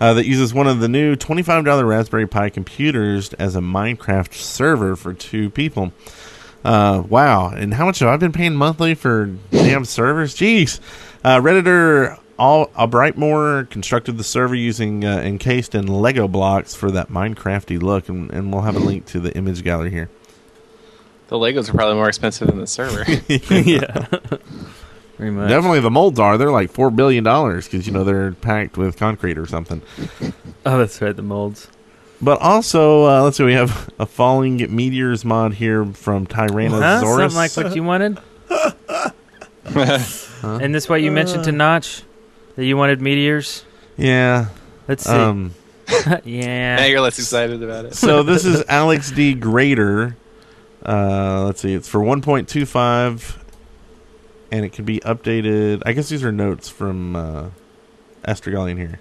Uh, that uses one of the new $25 Raspberry Pi computers as a Minecraft server for two people. Uh, wow. And how much have I been paying monthly for damn servers? Jeez. Uh, Redditor All Albrightmore constructed the server using uh, encased in Lego blocks for that Minecrafty look, and, and we'll have a link to the image gallery here. The Legos are probably more expensive than the server. [laughs] yeah, [laughs] very much. Definitely the molds are. They're like $4 billion because, you know, they're packed with concrete or something. [laughs] Oh, that's right, the molds. But also, uh, let's see, we have a Falling Meteors mod here from Tyrannosaurus. Huh? Tyrannosaurus. Something like what you wanted. And this what you mentioned to Notch that you wanted meteors. Yeah. Let's see. Um, now yeah. you're less excited about it. so this is Alex D. Grader. Uh, let's see, it's for 1.25, and it can be updated. I guess these are notes from uh, Astrogalian here.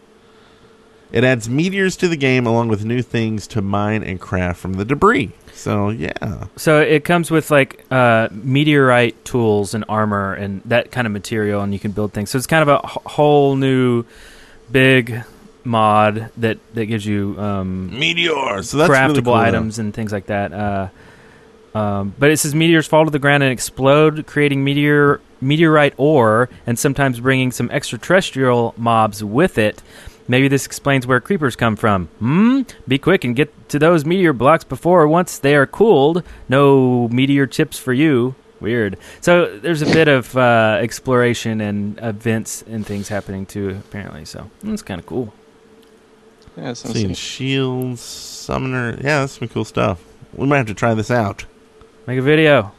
It adds meteors to the game along with new things to mine and craft from the debris. So yeah, So it comes with like uh, meteorite tools and armor and that kind of material, and you can build things. So it's kind of a whole new big mod that that gives you um, meteor. So that's craftable really cool, though. items and things like that. Uh, um, but it says meteors fall to the ground and explode, creating meteor meteorite ore, and sometimes bringing some extraterrestrial mobs with it. Maybe this explains where creepers come from. Hmm? Be quick and get to those meteor blocks before once they are cooled. No meteor chips for you. Weird. So there's a bit of uh, exploration and events and things happening too, apparently. So that's kind of cool. Yeah, sounds Seeing shields, summoner. Yeah, that's some cool stuff. We might have to try this out. Make a video.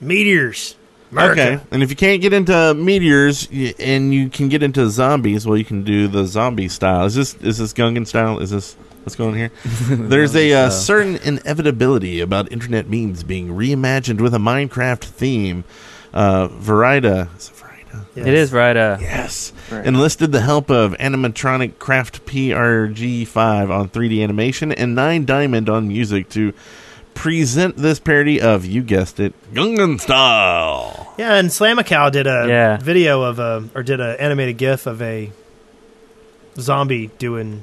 Meteors. America. Okay, and if you can't get into meteors y- and you can get into zombies, well, you can do the zombie style. Is this is this Gangnam style? Is this what's going on here? [laughs] There's a uh, certain inevitability about internet memes being reimagined with a Minecraft theme. Uh, Verida, is it Verida? Yes. It is right. Uh, Yes. Right. Enlisted the help of animatronic craft PRG5 on 3D animation and 9 Diamond on music to present this parody of, you guessed it, Gangnam style. Yeah, and Slamacow did a Yeah. video of a or did an animated GIF of a zombie doing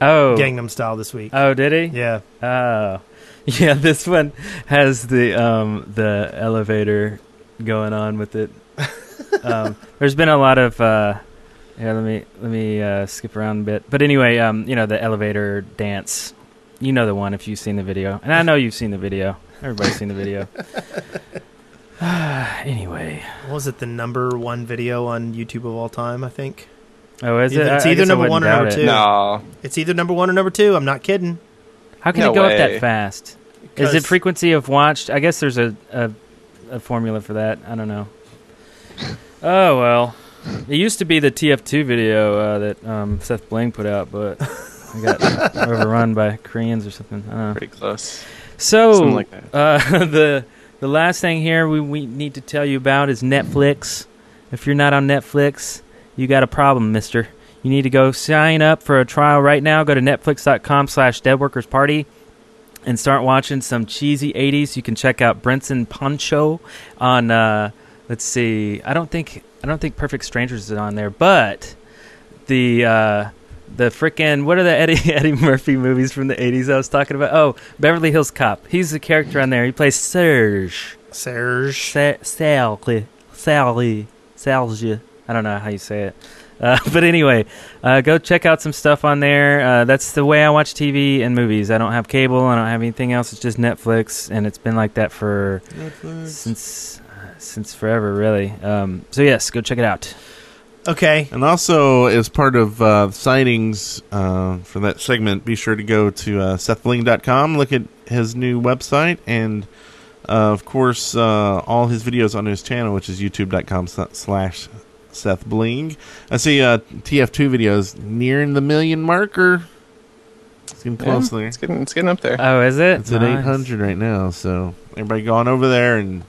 Oh. Gangnam Style this week. Oh, did he? yeah, Oh. [laughs] Yeah, this one has the um the elevator going on with it. [laughs] um, there's been a lot of uh yeah, let me let me uh, skip around a bit. But anyway, um, you know, the elevator dance you know the one if you've seen the video, and I know you've seen the video. Everybody's seen the video. [laughs] [sighs] anyway, What was it the number one video on YouTube of all time? I think oh, is it? It's I- I either I number one or number it. two. No, it's either number one or number two. I'm not kidding. How can No it go up that fast? Is it frequency of watched? I guess there's a, a a formula for that. I don't know. Oh well, it used to be the TF2 video uh, that um, Seth Bling put out, but [laughs] I got [laughs] overrun by Koreans or something. I don't know. pretty close. So Something like that. Uh, [laughs] the the last thing here we, we need to tell you about is Netflix. If you're not on Netflix, you got a problem, mister. You need to go sign up for a trial right now. Go to netflix.com slash deadworkersparty and start watching some cheesy 80s. You can check out Bronson Pinchot on, uh, let's see, I don't think I don't think Perfect Strangers is on there, but the uh, the frickin' what are the Eddie [laughs] Eddie Murphy movies from the 80s I was talking about? Oh, Beverly Hills Cop. He's the character on there. He plays Serge. Serge. Sa- Sally. Sally. Salge. I don't know how you say it. Uh, [laughs] but anyway, uh, go check out some stuff on there. Uh, that's the way I watch TV and movies. I don't have cable. I don't have anything else. It's just Netflix, and it's been like that for since uh, since forever, really. Um, so yes, go check it out. Okay. And also, as part of uh, sightings uh, for that segment, be sure to go to uh, SethBling.com, look at his new website, and uh, of course, uh, all his videos on his channel, which is youtube.com sl- slash Seth Bling. I see uh, TF2 videos nearing the million marker. It's getting Yeah, close there. it's getting it's getting up there. Oh, is it? It's at 800 right now, so everybody go on over there and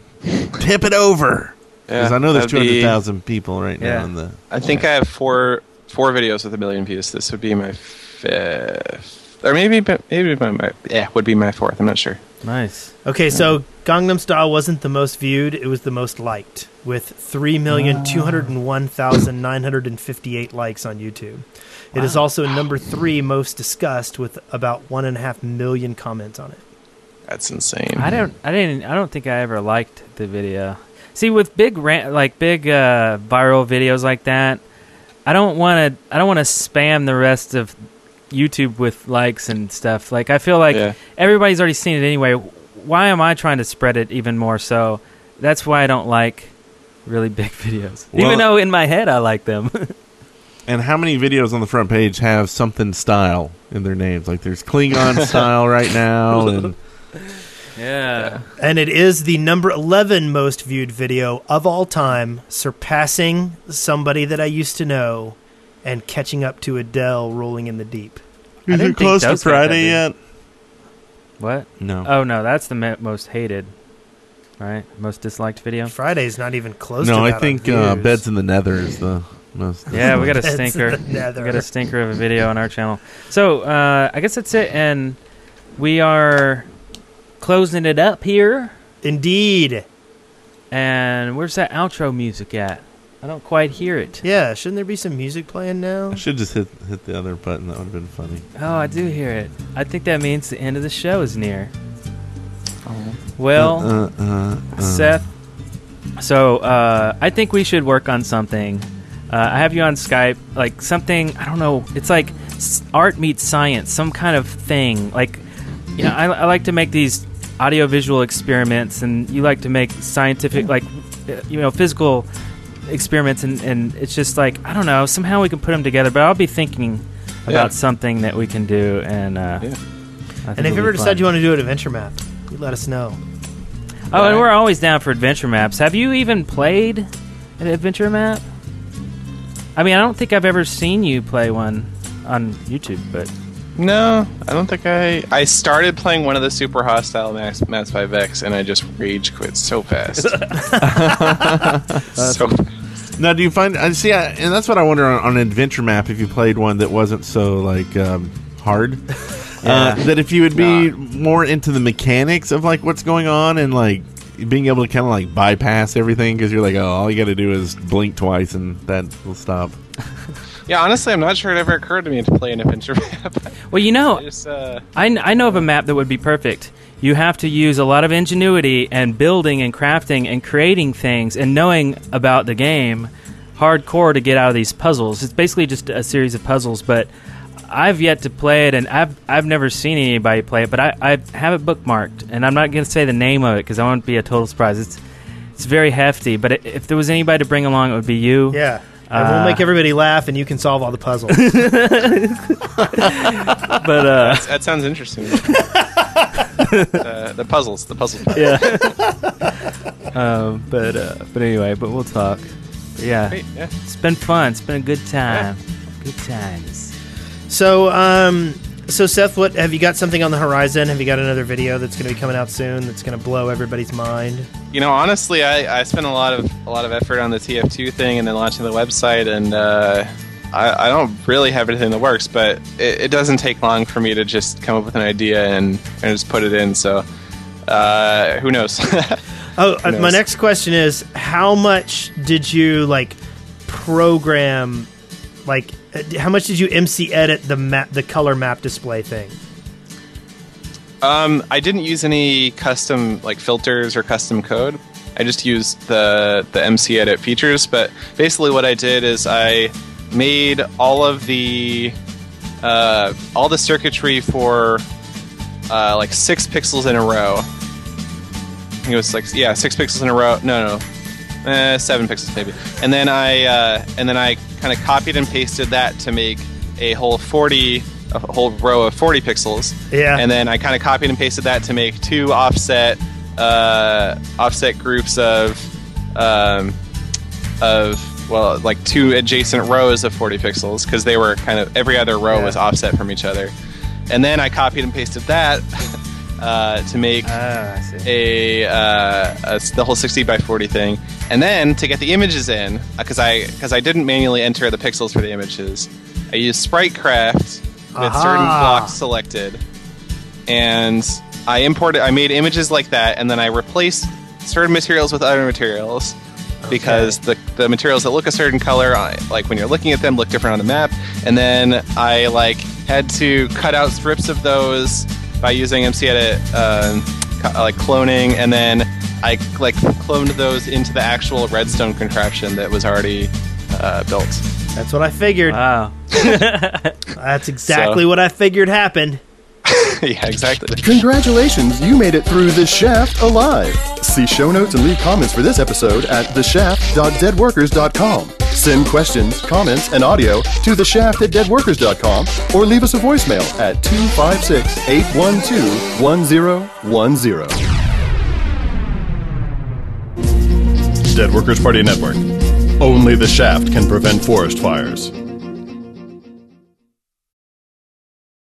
tip it over. Because Yeah, I know there's 200,000 people right Yeah. now in the. I think I have four four videos with a million views. This would be my fifth, or maybe maybe my, my yeah would be my fourth. I'm not sure. Nice. Okay, so Gangnam Style wasn't the most viewed; it was the most liked, with three million two hundred and one thousand nine hundred and fifty-eight likes on YouTube. It is also number three most discussed, with about one and a half million comments on it. That's insane. I don't. I didn't. I don't think I ever liked the video. See, with big ran- like big uh, viral videos like that, I don't want to. I don't want to spam the rest of YouTube with likes and stuff. Like I feel like Yeah. everybody's already seen it anyway. Why am I trying to spread it even more? So that's why I don't like really big [laughs] videos. Well- even though in my head I like them. [laughs] And how many videos on the front page have something style in their names? Like there's Klingon [laughs] style right now, and yeah. And it is the number 11 most viewed video of all time, surpassing somebody that I used to know and catching up to Adele rolling in the deep. I is didn't it close to those guys had Friday yet? What? No. Oh no, that's the most hated. Right, most disliked video. Friday's not even close to no, I think uh. Beds in the Nether is the most. [laughs] Yeah, we got a stinker. We got a stinker of a video on our channel. So uh, I guess that's it, and we are closing it up here. Indeed. And where's that outro music at? I don't quite hear it. Yeah, shouldn't there be some music playing now? I should just hit hit the other button. That would have been funny. Oh, I do hear it. I think that means the end of the show is near. Well, Uh, uh, uh. Seth. So uh, I think we should work on something. Uh, I have you on Skype, like something. I don't know. It's like art meets science, some kind of thing. Like, you know, I, I like to make these audiovisual experiments, and you like to make scientific, like, you know, physical experiments, and, and it's just like I don't know. Somehow we can put them together. But I'll be thinking about Yeah. something that we can do, and uh, Yeah. And if you be ever decide you want to do an adventure map, you let us know. Oh, and we're always down for adventure maps. Have you even played an adventure map? I mean, I don't think I've ever seen you play one on YouTube, but No, I don't think I. I started playing one of the super hostile Max Mass 5X, and I just rage quit so fast. [laughs] so Now, do you find? I see, I, and that's what I wonder on, on an adventure map. If you played one that wasn't so like um, hard, [laughs] uh, that if you would be more into the mechanics of like what's going on and like being able to kind of like bypass everything because you're like, oh, all you got to do is blink twice and that will stop. [laughs] yeah, honestly, I'm not sure it ever occurred to me to play an adventure [laughs] map. well, you know, I just uh, I, I know of a map that would be perfect. You have to use a lot of ingenuity and building and crafting and creating things and knowing about the game hardcore to get out of these puzzles. It's basically just a series of puzzles, but I've yet to play it, and I've I've never seen anybody play it, but I, I have it bookmarked, and I'm not going to say the name of it because I want it to be a total surprise. It's it's very hefty, but i if there was anybody to bring along, it would be you. Yeah. And we'll Uh, make everybody laugh, and you can solve all the puzzles. [laughs] [laughs] But uh, That sounds interesting. [laughs] uh, the puzzles, the puzzles. yeah. um, but uh, but anyway, but we'll talk. But yeah, Great, yeah. it's been fun. It's been a good time. Good times. so, um, so Seth, what have you got something on the horizon? Have you got another video that's going to be coming out soon that's going to blow everybody's mind? You know, honestly, I, I spent a lot of a lot of effort on the TF2 thing and then launching the website, and uh, I, I don't really have anything in the works, but it, it doesn't take long for me to just come up with an idea and, and just put it in. So, uh, who knows? [laughs] Oh, uh, knows? my next question is how much did you like program like how much did you MCEdit the map the color map display thing? Um, I didn't use any custom like filters or custom code. I just used the the MCEdit features. But basically, what I did is I made all of the uh, all the circuitry for uh, like six pixels in a row. I think it was like yeah, six pixels in a row. No, no, eh, seven pixels maybe. And then I uh, and then I kind of copied and pasted that to make a whole forty a whole row of forty pixels. Yeah. And then I kind of copied and pasted that to make two offset uh, offset groups of um, of well like two adjacent rows of 40 pixels because they were kind of every other row Yeah. was offset from each other. And then I copied and pasted that [laughs] uh, to make Ah, a, uh, a the whole 60 by 40 thing, and then to get the images in, because I because I didn't manually enter the pixels for the images, I used SpriteCraft with Aha. certain blocks selected, and I imported. I made images like that, and then I replaced certain materials with other materials. Because the, the materials that look a certain color, like when you're looking at them, look different on the map. And then I like had to cut out strips of those by using MCEdit, uh, like cloning, and then I like cloned those into the actual redstone contraption that was already uh, built. That's what I figured. Wow. [laughs] That's exactly So- what I figured happened. [laughs] yeah, exactly. Congratulations, you made it through The Shaft alive. See show notes and leave comments for this episode at theshaft.deadworkers.com. Send questions, comments, and audio to theshaft at deadworkers.com or leave us a voicemail at 256 812 1010. Dead Workers Party Network. Only the Shaft can prevent forest fires.